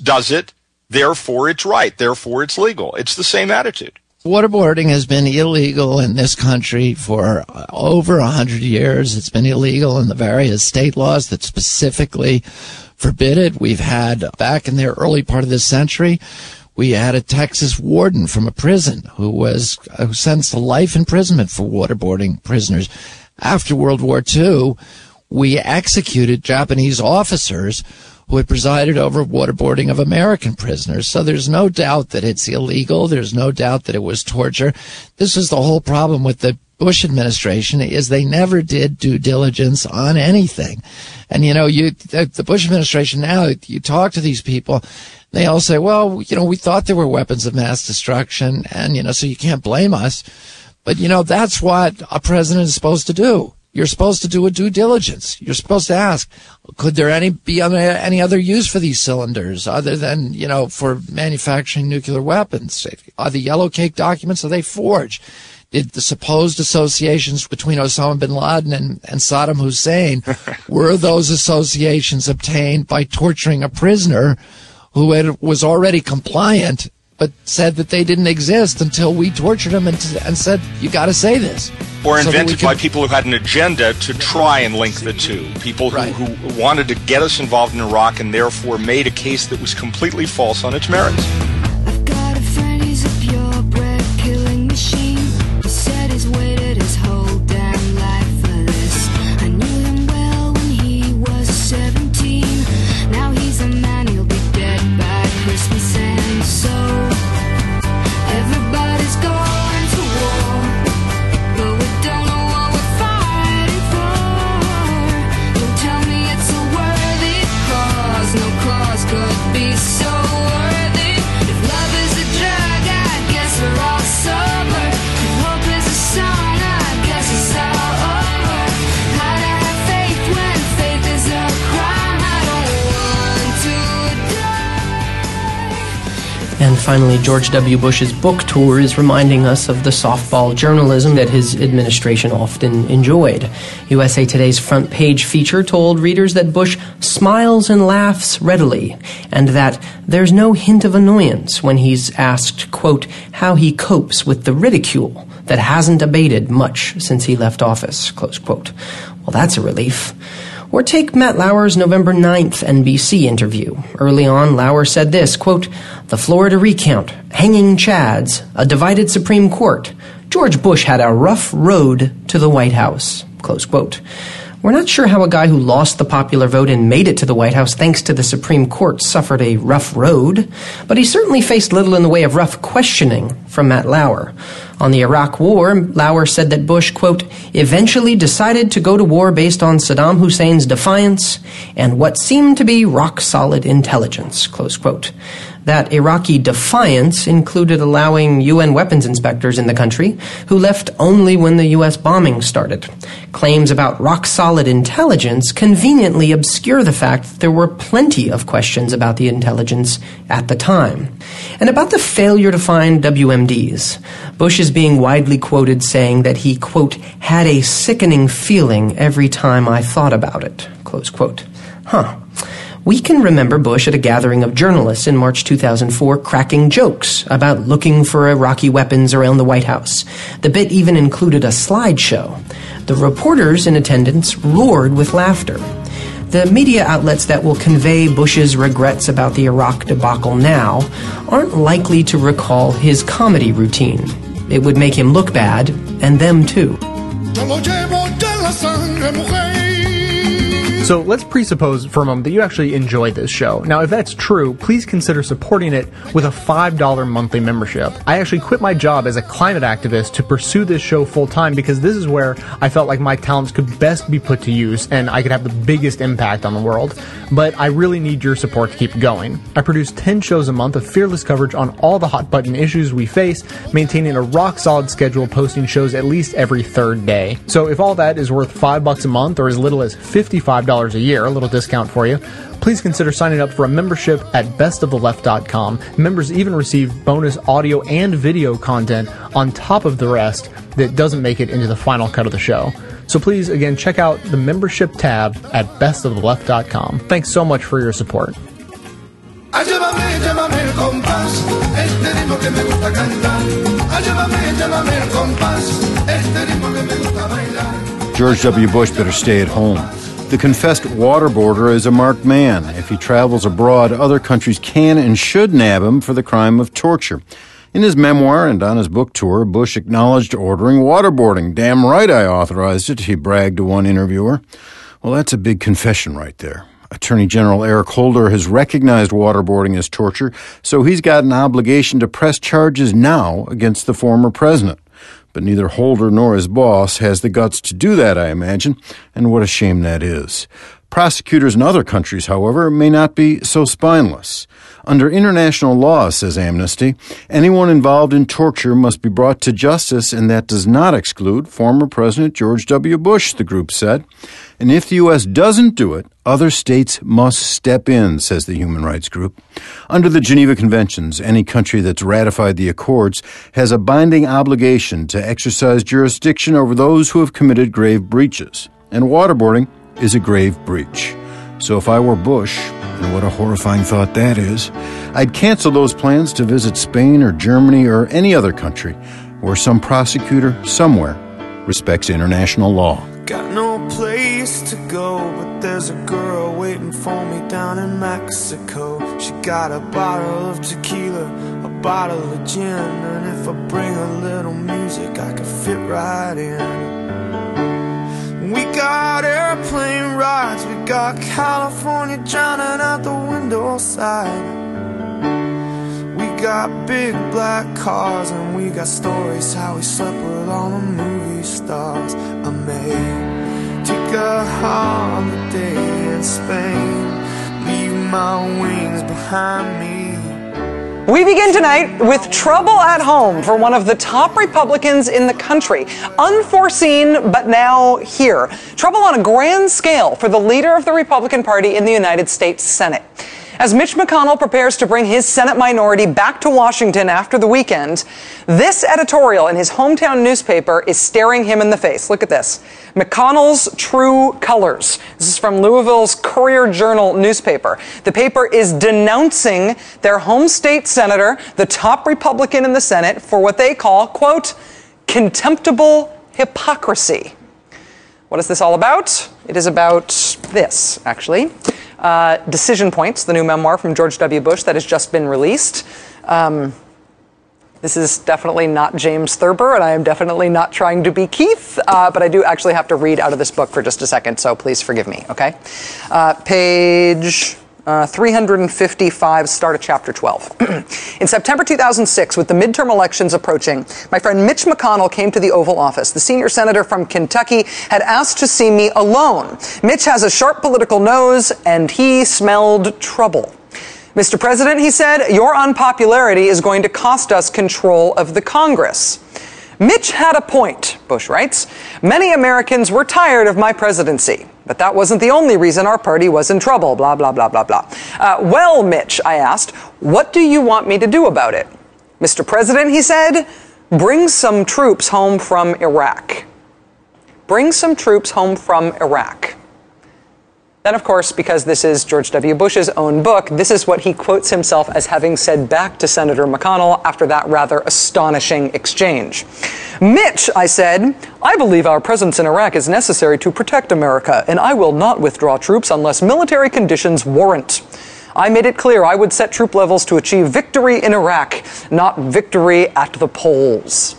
does it, therefore it's right, therefore it's legal. It's the same attitude. Waterboarding has been illegal in this country for over a hundred years. It's been illegal in the various state laws that specifically forbid it. We've had back in the early part of this century, we had a Texas warden from a prison who was uh, who sentenced to life imprisonment for waterboarding prisoners. After World War II, we executed Japanese officers who had presided over waterboarding of American prisoners. So there's no doubt that it's illegal. There's no doubt that it was torture. This is the whole problem with the Bush administration is they never did due diligence on anything. And you know, you the Bush administration now, you talk to these people, they all say, "Well, you know, we thought there were weapons of mass destruction, and you know, so you can't blame us." But you know, that's what a president is supposed to do. You're supposed to do a due diligence. You're supposed to ask, could there any be any other use for these cylinders other than you know for manufacturing nuclear weapons? Are the yellow cake documents are they forged? Did the supposed associations between Osama bin Laden and, and Saddam Hussein were those associations obtained by torturing a prisoner who had, was already compliant but said that they didn't exist until we tortured him and, and said, you got to say this. Or So invented we by people who had an agenda to try and link the two. People who, who wanted to get us involved in Iraq and therefore made a case that was completely false on its merits. Finally, George W. Bush's book tour is reminding us of the softball journalism that his administration often enjoyed. USA Today's front page feature told readers that Bush smiles and laughs readily, and that there's no hint of annoyance when he's asked, quote, how he copes with the ridicule that hasn't abated much since he left office, close quote. Well, that's a relief. Or take Matt Lauer's November 9th NBC interview. Early on, Lauer said this, quote, The Florida recount, hanging chads, a divided Supreme Court. George Bush had a rough road to the White House, close quote. We're not sure how a guy who lost the popular vote and made it to the White House thanks to the Supreme Court suffered a rough road, but he certainly faced little in the way of rough questioning from Matt Lauer. On the Iraq War, Lauer said that Bush, quote, eventually decided to go to war based on Saddam Hussein's defiance and what seemed to be rock solid intelligence, close quote. That Iraqi defiance included allowing UN weapons inspectors in the country who left only when the US bombing started. Claims about rock solid intelligence conveniently obscure the fact that there were plenty of questions about the intelligence at the time. And about the failure to find WMDs, Bush is being widely quoted saying that he, quote, had a sickening feeling every time I thought about it, close quote. Huh. We can remember Bush at a gathering of journalists in March 2004 cracking jokes about looking for Iraqi weapons around the White House. The bit even included a slideshow. The reporters in attendance roared with laughter. The media outlets that will convey Bush's regrets about the Iraq debacle now aren't likely to recall his comedy routine. It would make him look bad, and them too. So let's presuppose for a moment that you actually enjoy this show. Now, if that's true, please consider supporting it with a $5 monthly membership. I actually quit my job as a climate activist to pursue this show full time because this is where I felt like my talents could best be put to use and I could have the biggest impact on the world. But I really need your support to keep going. I produce 10 shows a month of fearless coverage on all the hot button issues we face, maintaining a rock solid schedule, posting shows at least every third day. So if all that is worth 5 bucks a month or as little as $55 a year, a little discount for you, please consider signing up for a membership at bestoftheleft.com. Members even receive bonus audio and video content on top of the rest that doesn't make it into the final cut of the show. So please, again, check out the membership tab at bestoftheleft.com. Thanks so much for your support. Ah, llévame, llévame el compás, este ritmo que me gusta cantar. Ah, llévame, llévame el compás, este ritmo que me gusta bailar. George W. Bush better stay at home. The confessed waterboarder is a marked man. If he travels abroad, other countries can and should nab him for the crime of torture. In his memoir and on his book tour, Bush acknowledged ordering waterboarding. Damn right I authorized it, he bragged to one interviewer. Well, that's a big confession right there. Attorney General Eric Holder has recognized waterboarding as torture, so he's got an obligation to press charges now against the former president. But neither Holder nor his boss has the guts to do that, I imagine, and what a shame that is. Prosecutors in other countries, however, may not be so spineless. Under international law, says Amnesty, anyone involved in torture must be brought to justice, and that does not exclude former President George W. Bush, the group said. And if the U.S. doesn't do it, other states must step in, says the human rights group. Under the Geneva Conventions, any country that's ratified the accords has a binding obligation to exercise jurisdiction over those who have committed grave breaches. And waterboarding is a grave breach. So if I were Bush, and what a horrifying thought that is, I'd cancel those plans to visit Spain or Germany or any other country where some prosecutor somewhere respects international law. Got no place to go, there's a girl waiting for me down in Mexico. She got a bottle of tequila, a bottle of gin, and if I bring a little music, I can fit right in. We got airplane rides, we got California drowning out the window side. We got big black cars and we got stories how we slept with all the movie stars. I may a holiday in Spain, leave my wings behind me. We begin tonight with trouble at home for one of the top Republicans in the country. Unforeseen, but now here. Trouble on a grand scale for the leader of the Republican Party in the United States Senate. As Mitch McConnell prepares to bring his Senate minority back to Washington after the weekend, this editorial in his hometown newspaper is staring him in the face. Look at this. McConnell's True Colors. This is from Louisville's Courier Journal newspaper. The paper is denouncing their home state senator, the top Republican in the Senate, for what they call, quote, contemptible hypocrisy. What is this all about? It is about this, actually. Uh, Decision Points, the new memoir from George W. Bush that has just been released. Um, this is definitely not James Thurber, and I am definitely not trying to be Keith, uh, but I do actually have to read out of this book for just a second, so please forgive me, okay? Uh, page. Uh, 355, start at chapter 12. in September 2006, with the midterm elections approaching, my friend Mitch McConnell came to the Oval Office. The senior senator from Kentucky had asked to see me alone. Mitch has a sharp political nose, and he smelled trouble. Mr. President, he said, your unpopularity is going to cost us control of the Congress. Mitch had a point, Bush writes. Many Americans were tired of my presidency, but that wasn't the only reason our party was in trouble, blah, blah, blah, blah, blah. Uh, well, Mitch, I asked, what do you want me to do about it? Mr. President, he said, bring some troops home from Iraq. Bring some troops home from Iraq. Then, of course, because this is George W. Bush's own book, this is what he quotes himself as having said back to Senator McConnell after that rather astonishing exchange. Mitch, I said, I believe our presence in Iraq is necessary to protect America, and I will not withdraw troops unless military conditions warrant. I made it clear I would set troop levels to achieve victory in Iraq, not victory at the polls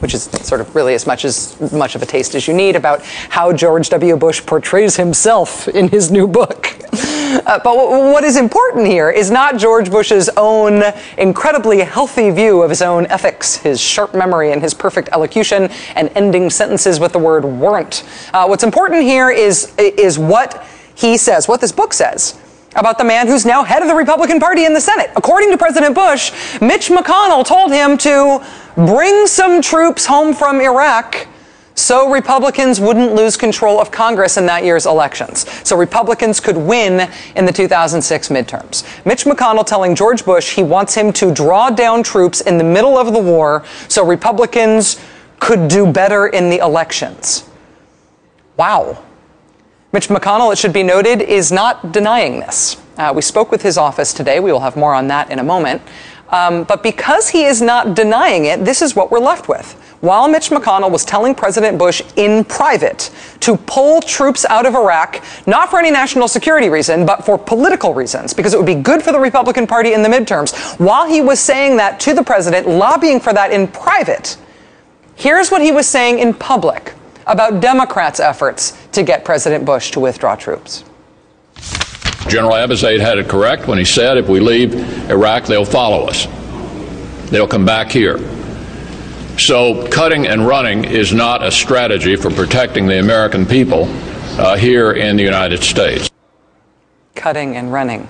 which is sort of really as much as much of a taste as you need about how George W. Bush portrays himself in his new book. Uh, but w- what is important here is not George Bush's own incredibly healthy view of his own ethics, his sharp memory, and his perfect elocution, and ending sentences with the word weren't. Uh, what's important here is is what he says, what this book says about the man who's now head of the Republican Party in the Senate. According to President Bush, Mitch McConnell told him to bring some troops home from Iraq so Republicans wouldn't lose control of Congress in that year's elections. So Republicans could win in the 2006 midterms. Mitch McConnell telling George Bush he wants him to draw down troops in the middle of the war so Republicans could do better in the elections. Wow. Mitch McConnell, it should be noted, is not denying this. Uh, we spoke with his office today. We will have more on that in a moment. Um, but because he is not denying it, this is what we're left with. While Mitch McConnell was telling President Bush in private to pull troops out of Iraq, not for any national security reason, but for political reasons, because it would be good for the Republican Party in the midterms, while he was saying that to the president, lobbying for that in private, here's what he was saying in public about Democrats' efforts to get President Bush to withdraw troops. General Abizaid had it correct when he said if we leave Iraq, they'll follow us. They'll come back here. So, cutting and running is not a strategy for protecting the American people uh, here in the United States. Cutting and running.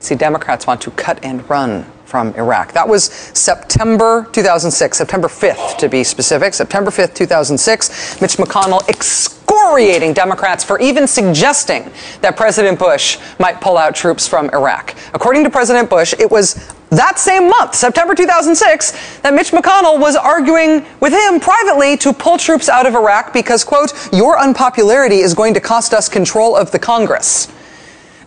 See, Democrats want to cut and run from Iraq. That was September 2006, September 5th to be specific, September 5th, 2006. Mitch McConnell excoriating Democrats for even suggesting that President Bush might pull out troops from Iraq. According to President Bush, it was that same month, September 2006, that Mitch McConnell was arguing with him privately to pull troops out of Iraq because, quote, your unpopularity is going to cost us control of the Congress.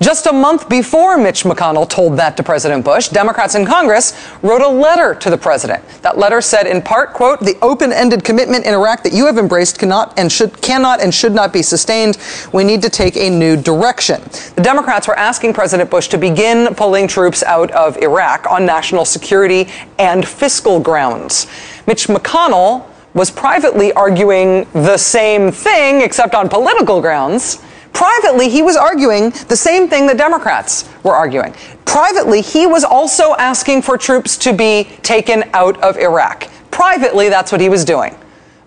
Just a month before Mitch McConnell told that to President Bush, Democrats in Congress wrote a letter to the president. That letter said in part, quote, the open-ended commitment in Iraq that you have embraced cannot and should cannot and should not be sustained. We need to take a new direction. The Democrats were asking President Bush to begin pulling troops out of Iraq on national security and fiscal grounds. Mitch McConnell was privately arguing the same thing except on political grounds. Privately, he was arguing the same thing the Democrats were arguing. Privately, he was also asking for troops to be taken out of Iraq. Privately, that's what he was doing.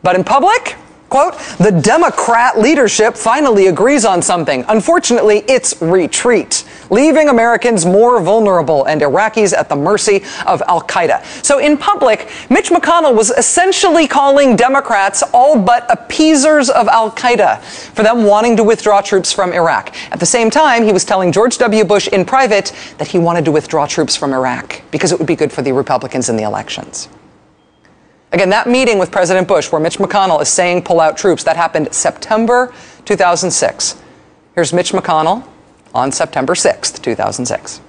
But in public, quote, the Democrat leadership finally agrees on something. Unfortunately, it's retreat, leaving Americans more vulnerable and Iraqis at the mercy of Al Qaeda. So in public, Mitch McConnell was essentially calling Democrats all but appeasers of Al Qaeda for them wanting to withdraw troops from Iraq. At the same time, he was telling George W. Bush in private that he wanted to withdraw troops from Iraq because it would be good for the Republicans in the elections. Again, that meeting with President Bush, where Mitch McConnell is saying pull out troops, that happened September 2006. Here's Mitch McConnell on September 6th, 2006.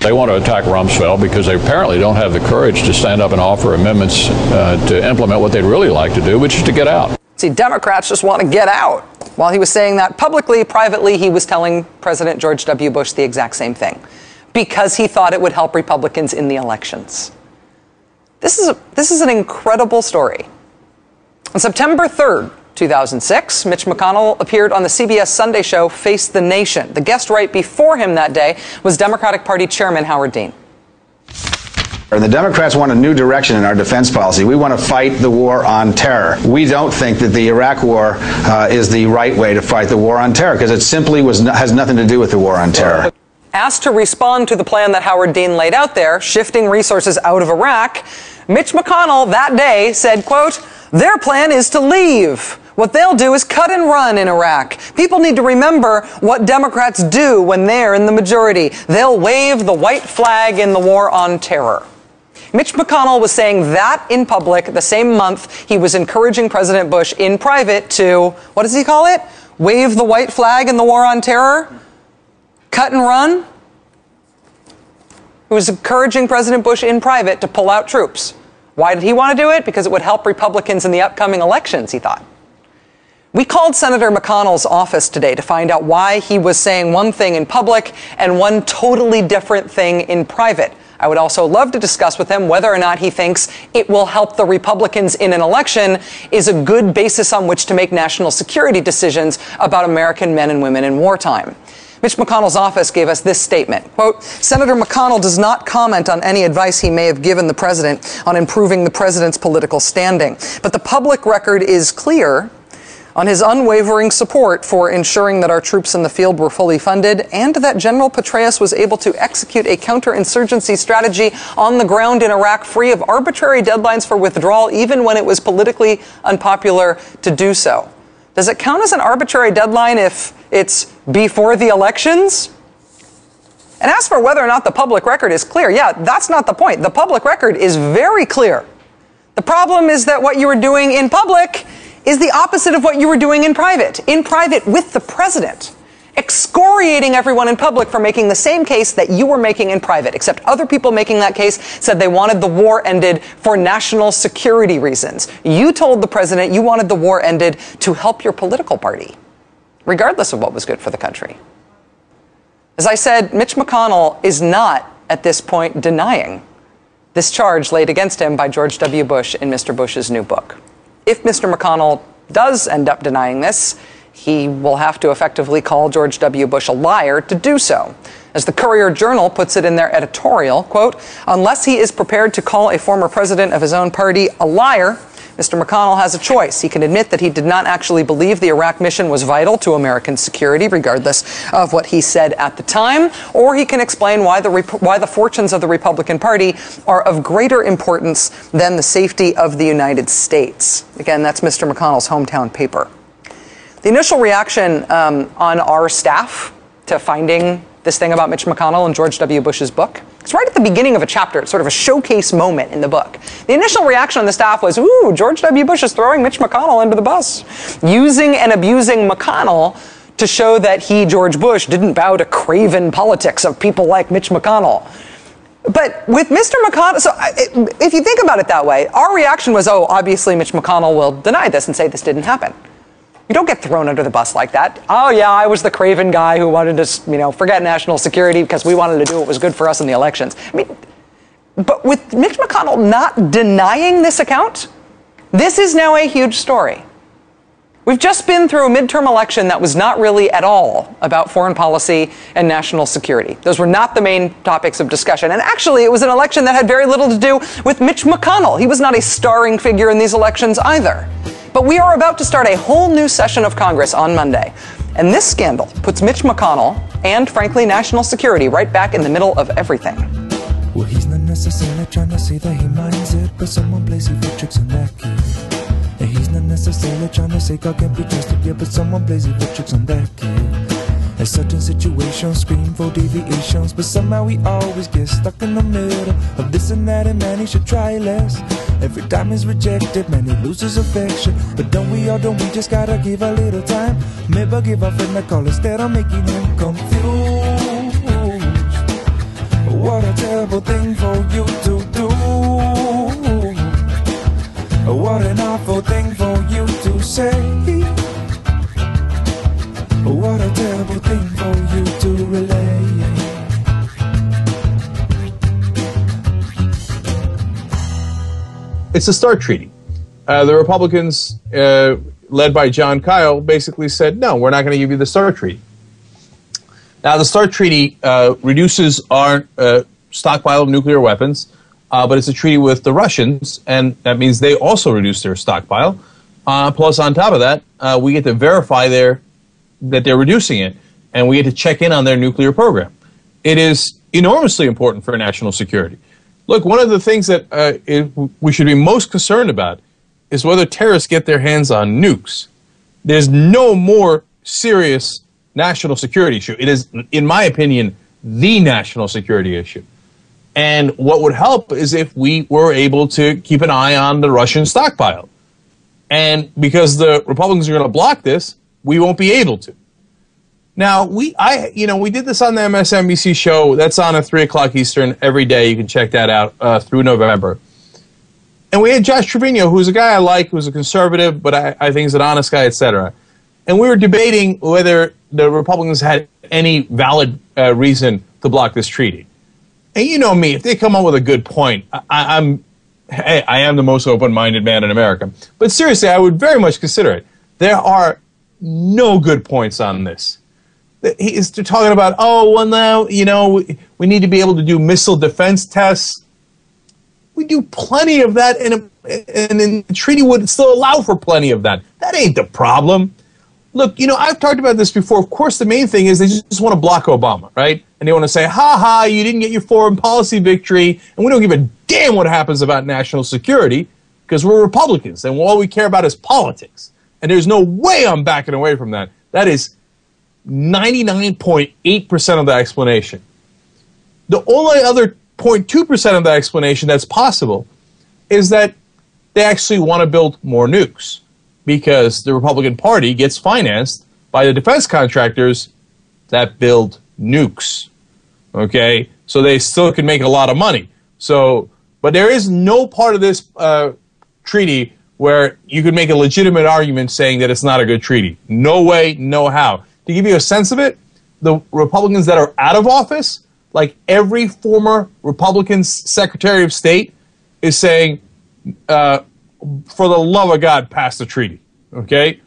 They want to attack Rumsfeld because they apparently don't have the courage to stand up and offer amendments uh, to implement what they'd really like to do, which is to get out. See, Democrats just want to get out. While he was saying that publicly, privately, he was telling President George W. Bush the exact same thing because he thought it would help Republicans in the elections. This is, a, this is an incredible story. On September 3rd, 2006, Mitch McConnell appeared on the CBS Sunday show Face the Nation. The guest right before him that day was Democratic Party Chairman Howard Dean. The Democrats want a new direction in our defense policy. We want to fight the war on terror. We don't think that the Iraq war uh, is the right way to fight the war on terror because it simply was has nothing to do with the war on terror. Asked to respond to the plan that Howard Dean laid out there, shifting resources out of Iraq, Mitch McConnell that day said, quote, their plan is to leave. What they'll do is cut and run in Iraq. People need to remember what Democrats do when they're in the majority. They'll wave the white flag in the war on terror. Mitch McConnell was saying that in public the same month he was encouraging President Bush in private to, what does he call it? Wave the white flag in the war on terror? Cut and run? He was encouraging President Bush in private to pull out troops. Why did he want to do it? Because it would help Republicans in the upcoming elections, he thought. We called Senator McConnell's office today to find out why he was saying one thing in public and one totally different thing in private. I would also love to discuss with him whether or not he thinks it will help the Republicans in an election is a good basis on which to make national security decisions about American men and women in wartime. Mitch McConnell's office gave us this statement. Quote, Senator McConnell does not comment on any advice he may have given the president on improving the president's political standing. But the public record is clear on his unwavering support for ensuring that our troops in the field were fully funded and that General Petraeus was able to execute a counterinsurgency strategy on the ground in Iraq free of arbitrary deadlines for withdrawal, even when it was politically unpopular to do so. Does it count as an arbitrary deadline if it's before the elections? And as for whether or not the public record is clear, yeah, that's not the point. The public record is very clear. The problem is that what you were doing in public is the opposite of what you were doing in private. In private with the president, excoriating everyone in public for making the same case that you were making in private, except other people making that case said they wanted the war ended for national security reasons. You told the president you wanted the war ended to help your political party, regardless of what was good for the country. As I said, Mitch McConnell is not at this point denying this charge laid against him by George W. Bush in Mr. Bush's new book. If Mr. McConnell does end up denying this, he will have to effectively call George W. Bush a liar to do so. As the Courier Journal puts it in their editorial, quote, unless he is prepared to call a former president of his own party a liar, Mr. McConnell has a choice. He can admit that he did not actually believe the Iraq mission was vital to American security, regardless of what he said at the time, or he can explain why the, why the fortunes of the Republican Party are of greater importance than the safety of the United States. Again, that's Mr. McConnell's hometown paper. The initial reaction um, on our staff to finding this thing about Mitch McConnell and George W. Bush's book. It's right at the beginning of a chapter. It's sort of a showcase moment in the book. The initial reaction on the staff was, ooh, George W. Bush is throwing Mitch McConnell under the bus, using and abusing McConnell to show that he, George Bush, didn't bow to craven politics of people like Mitch McConnell. But with Mr. McConnell, so if you think about it that way, our reaction was, oh, obviously Mitch McConnell will deny this and say this didn't happen. You don't get thrown under the bus like that. Oh yeah, I was the craven guy who wanted to, you know, forget national security because we wanted to do what was good for us in the elections. I mean, but with Mitch McConnell not denying this account, this is now a huge story. We've just been through a midterm election that was not really at all about foreign policy and national security. Those were not the main topics of discussion. And actually, it was an election that had very little to do with Mitch McConnell. He was not a starring figure in these elections either. But we are about to start a whole new session of Congress on Monday. And this scandal puts Mitch McConnell and, frankly, national security right back in the middle of everything. Well, he's not necessarily trying to say that he minds it, but someone plays tricks on that. And he's not necessarily trying to say God can't be trusted, yeah, but someone plays evil tricks on that kid. And certain situations scream for deviations, but somehow we always get stuck in the middle of this and that, and man, he should try less. Every time he's rejected, man, he loses affection. But don't we all, don't we just gotta give a little time? Maybe give a friend a call instead of making him confused. What a terrible thing for you to do. What an say. What a terrible thing for you to relay. It's the START Treaty. Uh, the Republicans, uh, led by Jon Kyl, basically said, no, we're not going to give you the START Treaty. Now, the START Treaty uh, reduces our uh, stockpile of nuclear weapons, uh, but it's a treaty with the Russians, and that means they also reduce their stockpile. Uh, plus, on top of that, uh, we get to verify their, that they're reducing it, and we get to check in on their nuclear program. it is enormously important for national security. Look, one of the things that uh, it, we should be most concerned about is whether terrorists get their hands on nukes. There's no more serious national security issue. It is, in my opinion, the national security issue. And what would help is if we were able to keep an eye on the Russian stockpile. And because the Republicans are going to block this, we won't be able to. Now we, I, you know, we did this on the MSNBC show. That's on at three o'clock Eastern every day. You can check that out uh, through November. And we had Josh Trevino, who's a guy I like, who's a conservative, but I, I think is an honest guy, etc. And we were debating whether the Republicans had any valid uh, reason to block this treaty. And you know me, if they come up with a good point, I, I'm, hey, I am the most open-minded man in America. But seriously, I would very much consider it. There are no good points on this. He is talking about, oh, well, now, you know, we, we need to be able to do missile defense tests. We do plenty of that, and, and, and the treaty would still allow for plenty of that. That ain't the problem. Look, you know, I've talked about this before. Of course, the main thing is they just want to block Obama, right? And they want to say, ha ha, you didn't get your foreign policy victory, and we don't give a damn what happens about national security because we're Republicans, and all we care about is politics. And there's no way I'm backing away from that. That is 99.8% of the explanation. The only other 0.2% of the explanation that's possible is that they actually want to build more nukes because the Republican Party gets financed by the defense contractors that build nukes. Okay? So they still can make a lot of money. So, but there is no part of this uh, treaty where you could make a legitimate argument saying that it's not a good treaty. No way, no how. To give you a sense of it, the Republicans that are out of office, like every former Republican Secretary of State, is saying, uh, for the love of God, pass the treaty. Okay?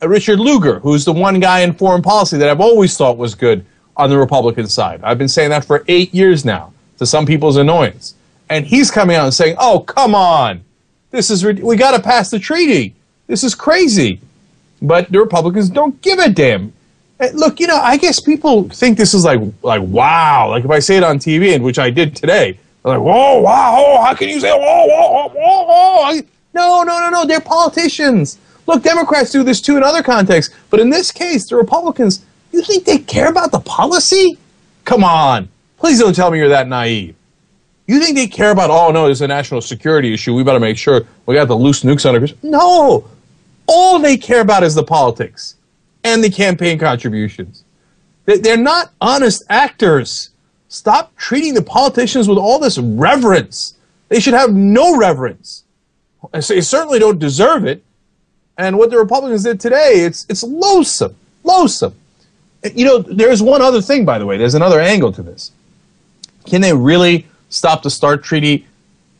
Uh, Richard Lugar, who's the one guy in foreign policy that I've always thought was good on the Republican side. I've been saying that for eight years now, to some people's annoyance. And he's coming out and saying, oh, come on. This is, we got to pass the treaty. This is crazy. But the Republicans don't give a damn. Look, you know, I guess people think this is like, like wow. Like if I say it on TV, and which I did today, they're like, whoa, wow, oh, how can you say, whoa, whoa, whoa, whoa, whoa? No, no, no, no. They're politicians. Look, Democrats do this too in other contexts, but in this case, the Republicans. You think they care about the policy? Come on, please don't tell me you're that naive. You think they care about? Oh no, there's a national security issue. We better make sure we got the loose nukes under control. No, all they care about is the politics and the campaign contributions. They- They're not honest actors. Stop treating the politicians with all this reverence. They should have no reverence. They certainly don't deserve it. And what the Republicans did today, it's it's loathsome, loathsome. You know, there's one other thing, by the way. There's another angle to this. Can they really stop the START treaty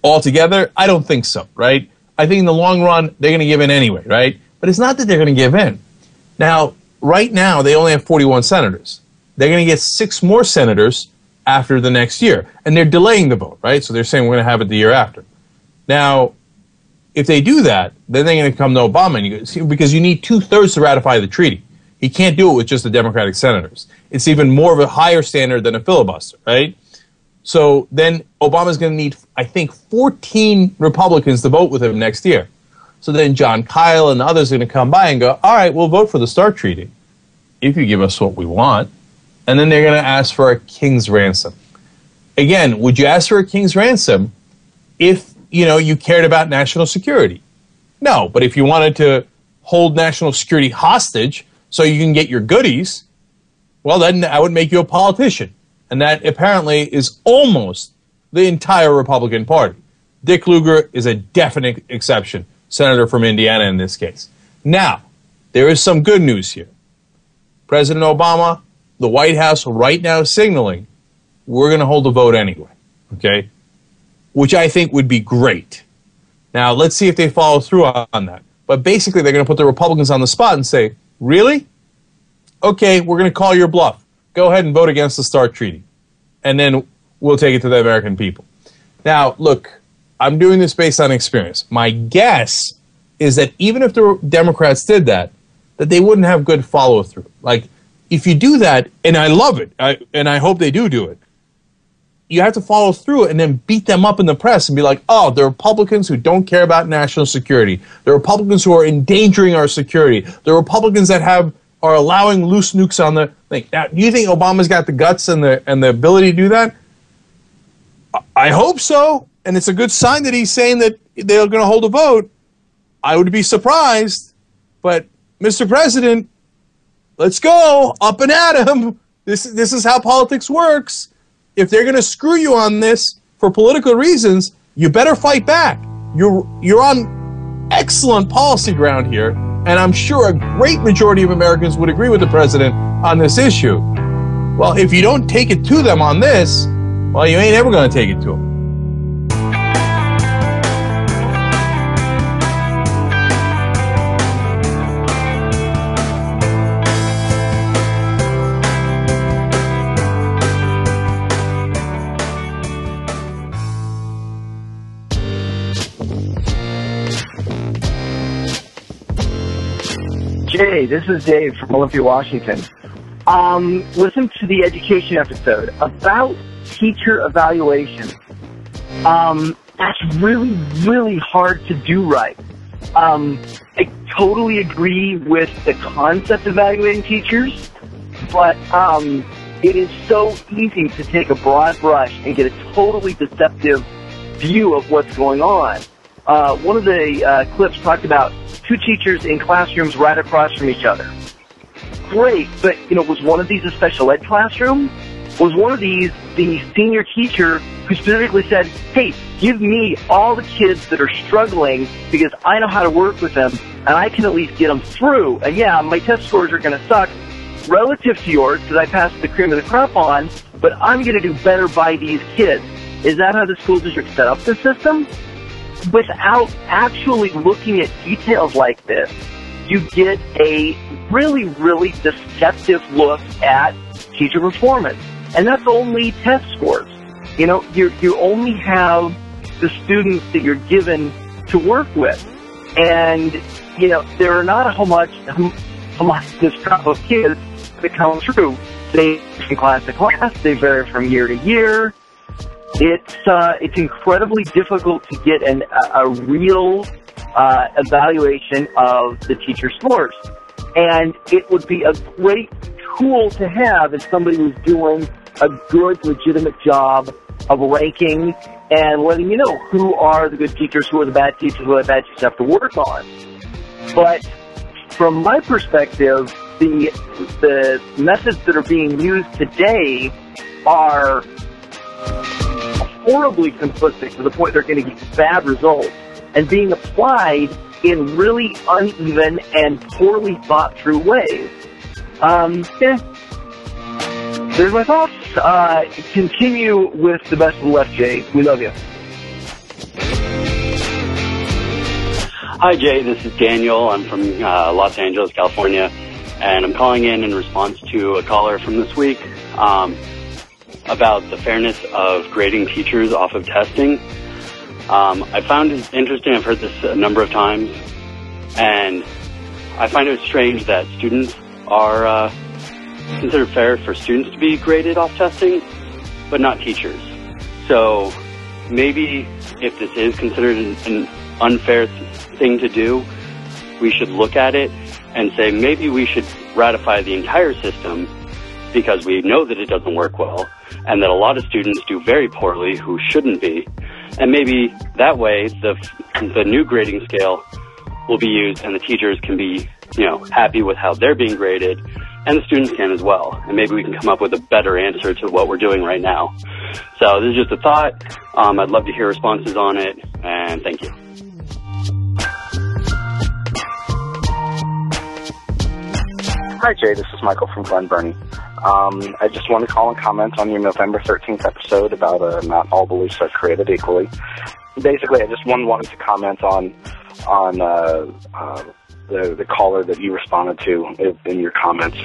altogether? I don't think so, right? I think in the long run, they're going to give in anyway, right? But it's not that they're going to give in. Now, right now, they only have 41 senators. They're going to get six more senators after the next year. And they're delaying the vote, right? So they're saying we're going to have it the year after. Now, if they do that, then they're going to come to Obama you because you need two thirds to ratify the treaty. He can't do it with just the Democratic senators. It's even more of a higher standard than a filibuster, right? So then Obama's going to need, I think, 14 Republicans to vote with him next year. So then Jon Kyl and others are going to come by and go, all right, we'll vote for the START treaty if you give us what we want. And then they're going to ask for a king's ransom. Again, would you ask for a king's ransom if you know you cared about national security? No, but if you wanted to hold national security hostage so you can get your goodies, well, then I would make you a politician. And that apparently is almost the entire Republican Party. Dick Lugar is a definite exception, senator from Indiana in this case. Now, there is some good news here. President Obama, the White House right now signaling we're going to hold a vote anyway, okay? Which I think would be great. Now, let's see if they follow through on that. But basically, they're going to put the Republicans on the spot and say, really? Okay, we're going to call your bluff. Go ahead and vote against the START treaty. And then we'll take it to the American people. Now, look, I'm doing this based on experience. My guess is that even if the Democrats did that, that they wouldn't have good follow through. Like, if you do that, and I love it, I, and I hope they do do it, you have to follow through and then beat them up in the press and be like, oh, the Republicans who don't care about national security, the Republicans who are endangering our security, the Republicans that have are allowing loose nukes on the thing. Now, do you think Obama's got the guts and the and the ability to do that? I- hope so, and it's a good sign that he's saying that they're going to hold a vote. I would be surprised, but Mr. President, let's go up and at him. This this is how politics works. If they're going to screw you on this for political reasons, you better fight back. You're you're on excellent policy ground here, and I'm sure a great majority of Americans would agree with the president on this issue. Well, if you don't take it to them on this, well, you ain't ever going to take it to them. Jay, this is Dave from Olympia, Washington. Um, listen to the education episode about teacher evaluation. Um, that's really, really hard to do right. Um, I totally agree with the concept of evaluating teachers, but um, it is so easy to take a broad brush and get a totally deceptive view of what's going on. Uh, one of the uh, clips talked about two teachers in classrooms right across from each other. Great, but you know, was one of these a special ed classroom? Was one of these the senior teacher who specifically said, "Hey, give me all the kids that are struggling because I know how to work with them and I can at least get them through." And yeah, my test scores are going to suck relative to yours because I passed the cream of the crop on, but I'm going to do better by these kids. Is that how the school district set up the system? Without actually looking at details like this, you get a really, really deceptive look at teacher performance. And that's only test scores. You know, you you only have the students that you're given to work with. And, you know, there are not a whole much, homogenous crop of kids that come through. They from class to class, they vary from year to year it's uh, it's incredibly difficult to get an, a, a real uh, evaluation of the teacher scores, and it would be a great tool to have if somebody was doing a good, legitimate job of ranking and letting you know who are the good teachers, who are the bad teachers, who are the bad teachers have to work on. But from my perspective, the the methods that are being used today are horribly simplistic to the point they're going to get bad results and being applied in really uneven and poorly thought through ways. Um, yeah. There's my thoughts. Uh, continue with the best of the left, Jay. We love you. Hi, Jay. This is Daniel. I'm from uh, Los Angeles, California, and I'm calling in in response to a caller from this week. Um, about the fairness of grading teachers off of testing. Um, I found it interesting. I've heard this a number of times, and I find it strange that students are uh, considered fair for students to be graded off testing, but not teachers. So maybe if this is considered an, an unfair thing to do, we should look at it and say maybe we should ratify the entire system because we know that it doesn't work well and that a lot of students do very poorly who shouldn't be. And maybe that way the, the new grading scale will be used and the teachers can be, you know, happy with how they're being graded and the students can as well. And maybe we can come up with a better answer to what we're doing right now. So this is just a thought. Um, I'd love to hear responses on it and thank you. Hi, Jay. This is Michael from Glen Burnie. Um, I just want to call and comment on your November 13th episode about uh, not all beliefs are created equally. Basically, I just one wanted to comment on on uh, uh, the the caller that you responded to in your comments,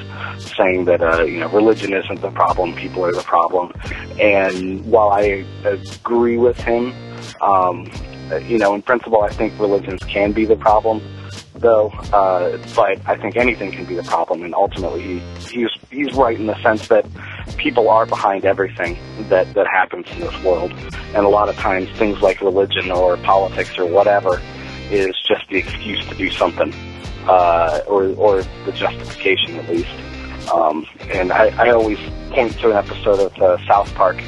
saying that uh, you know religion isn't the problem, people are the problem. And while I agree with him, um, you know, in principle, I think religions can be the problem though. Uh, but I think anything can be the problem, and ultimately, he, he's he's right in the sense that people are behind everything that that happens in this world, and a lot of times things like religion or politics or whatever is just the excuse to do something, uh, or or the justification at least. Um, and I, I always point to an episode of uh, South Park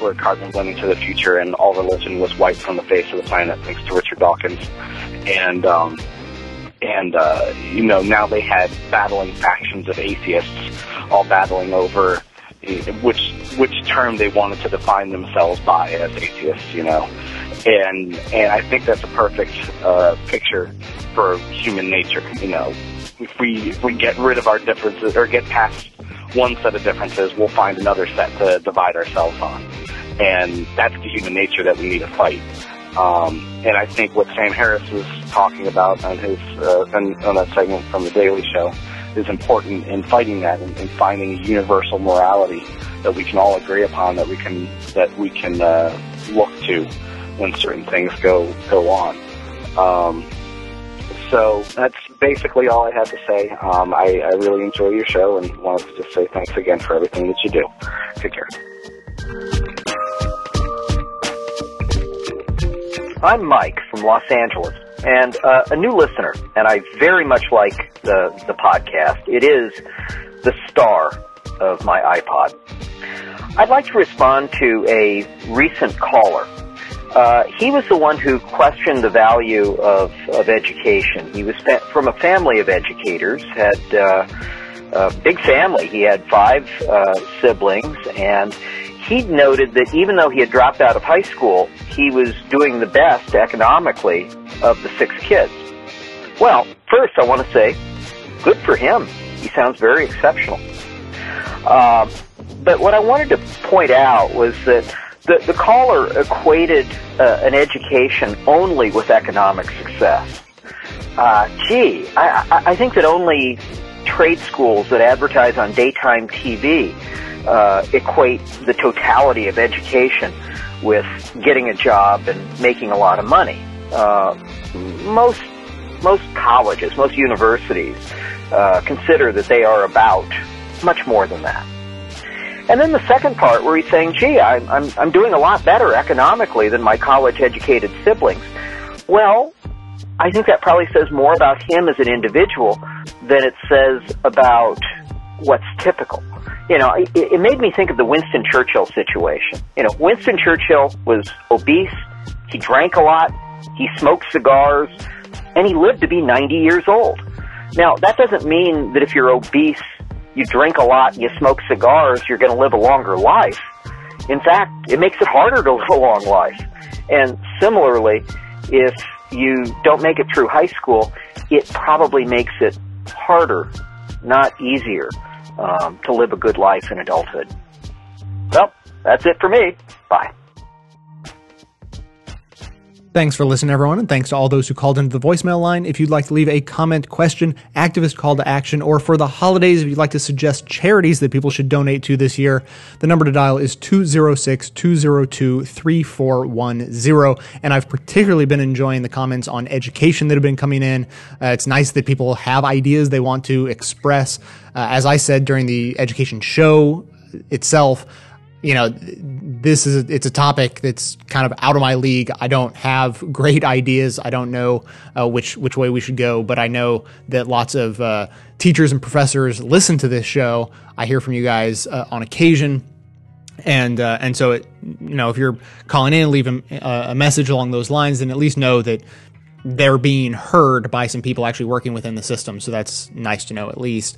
where Cartman went into the future and all religion was wiped from the face of the planet thanks to Richard Dawkins. And, um, and, uh, you know, now they had battling factions of atheists all battling over eh, which, which term they wanted to define themselves by as atheists, you know. And, and I think that's a perfect, uh, picture for human nature, you know. If we, if we get rid of our differences or get past one set of differences, we'll find another set to divide ourselves on. And that's the human nature that we need to fight. Um, and I think what Sam Harris was talking about on his uh, on, on that segment from the Daily Show is important in fighting that and, and finding a universal morality that we can all agree upon that we can that we can uh, look to when certain things go go on. Um, so that's basically all I have to say. Um, I, I really enjoy your show and wanted to just say thanks again for everything that you do. Take care. I'm Mike from Los Angeles and uh, a new listener, and I very much like the, the podcast. It is the star of my iPod. I'd like to respond to a recent caller. Uh, he was the one who questioned the value of, of education. He was from a family of educators, had uh, a big family. He had five uh, siblings, and he noted that even though he had dropped out of high school, he was doing the best economically of the six kids. Well, first I want to say, good for him. He sounds very exceptional. Uh, but what I wanted to point out was that the, the caller equated uh, an education only with economic success. Uh, gee, I, I, I think that only trade schools that advertise on daytime TV uh, equate the totality of education with getting a job and making a lot of money. Uh, most most colleges, most universities uh, consider that they are about much more than that. And then the second part where he's saying, gee, I'm, I'm, I'm doing a lot better economically than my college educated siblings. Well, I think that probably says more about him as an individual than it says about what's typical. You know, it, it made me think of the Winston Churchill situation. You know, Winston Churchill was obese, he drank a lot, he smoked cigars, and he lived to be 90 years old. Now, that doesn't mean that if you're obese, you drink a lot, you smoke cigars, you're going to live a longer life. In fact, it makes it harder to live a long life. And similarly, if you don't make it through high school, it probably makes it harder, not easier, um, to live a good life in adulthood. Well, that's it for me. Bye. Thanks for listening, everyone, and thanks to all those who called into the voicemail line. If you'd like to leave a comment, question, activist call to action, or for the holidays, if you'd like to suggest charities that people should donate to this year, the number to dial is 206 202 3410. And I've particularly been enjoying the comments on education that have been coming in. Uh, it's nice that people have ideas they want to express. Uh, as I said during the education show itself, you know, this is a, it's a topic that's kind of out of my league. I don't have great ideas. I don't know uh, which which way we should go, but I know that lots of uh, teachers and professors listen to this show. I hear from you guys uh, on occasion, and uh, and so it, you know if you're calling in, leave a, a message along those lines, then at least know that they're being heard by some people actually working within the system. So that's nice to know at least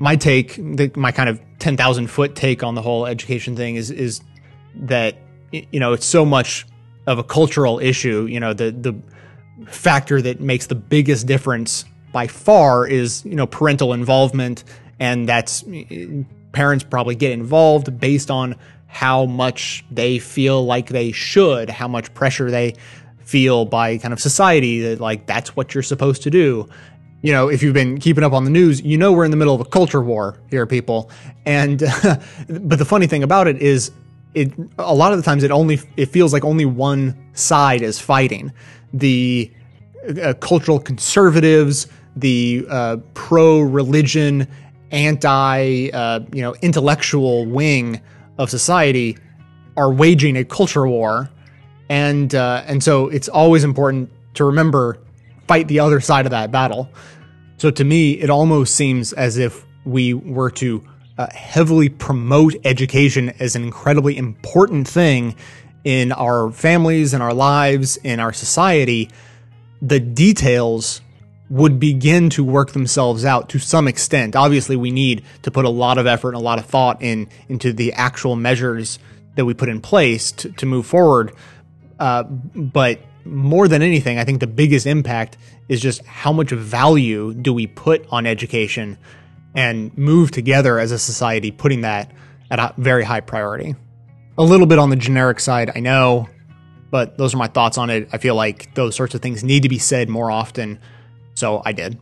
my take, my kind of ten thousand foot take on the whole education thing is is that you know it's so much of a cultural issue. You know, the the factor that makes the biggest difference by far is you know parental involvement, and that's parents probably get involved based on how much they feel like they should, how much pressure they feel by kind of society that like that's what you're supposed to do you know, if you've been keeping up on the news, you know we're in the middle of a culture war here, people. And but the funny thing about it is, it a lot of the times it only it feels like only one side is fighting. The uh, cultural conservatives, the uh, pro-religion, anti, uh, you know, intellectual wing of society are waging a culture war, and uh, and so it's always important to remember fight the other side of that battle. So to me, it almost seems as if we were to uh, heavily promote education as an incredibly important thing in our families, in our lives, in our society. The details would begin to work themselves out to some extent. Obviously, we need to put a lot of effort and a lot of thought in into the actual measures that we put in place to, to move forward. Uh, but more than anything, I think the biggest impact is just how much value do we put on education and move together as a society, putting that at a very high priority. A little bit on the generic side, I know, but those are my thoughts on it. I feel like those sorts of things need to be said more often, so I did.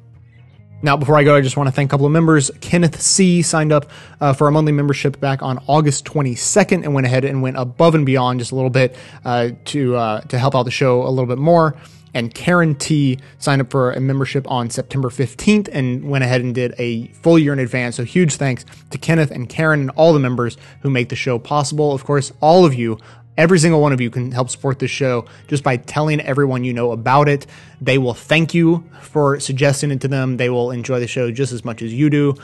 Now, before I go, I just want to thank a couple of members. Kenneth C. signed up uh, for a monthly membership back on August 22nd and went ahead and went above and beyond just a little bit uh, to uh, to help out the show a little bit more. And Karen T. signed up for a membership on September 15th and went ahead and did a full year in advance. So huge thanks to Kenneth and Karen and all the members who make the show possible. Of course, all of you Every single one of you can help support this show just by telling everyone you know about it. They will thank you for suggesting it to them. They will enjoy the show just as much as you do.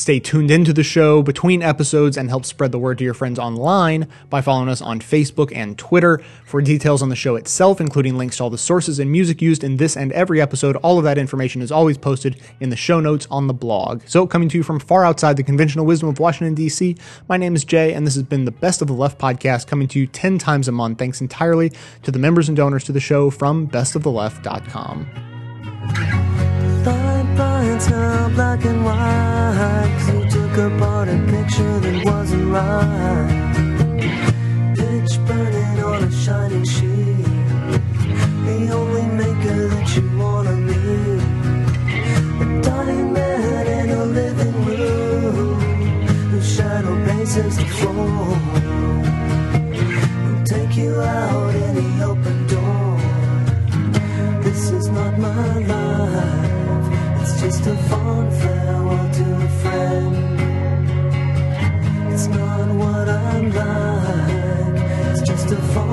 Stay tuned into the show between episodes and help spread the word to your friends online by following us on Facebook and Twitter. For details on the show itself, including links to all the sources and music used in this and every episode, all of that information is always posted in the show notes on the blog. So, coming to you from far outside the conventional wisdom of Washington, D.C., my name is Jay, and this has been the Best of the Left podcast coming to you 10 times a month, thanks entirely to the members and donors to the show from bestoftheleft.com. Now black and white. you took apart a picture that wasn't right. Pitch burning on a shining sheet. The only maker that you wanna meet. A dying man in a living room. Whose shadow bases the floor. Who'll take you out a farewell to a friend. It's not what I'm like, it's just a phone.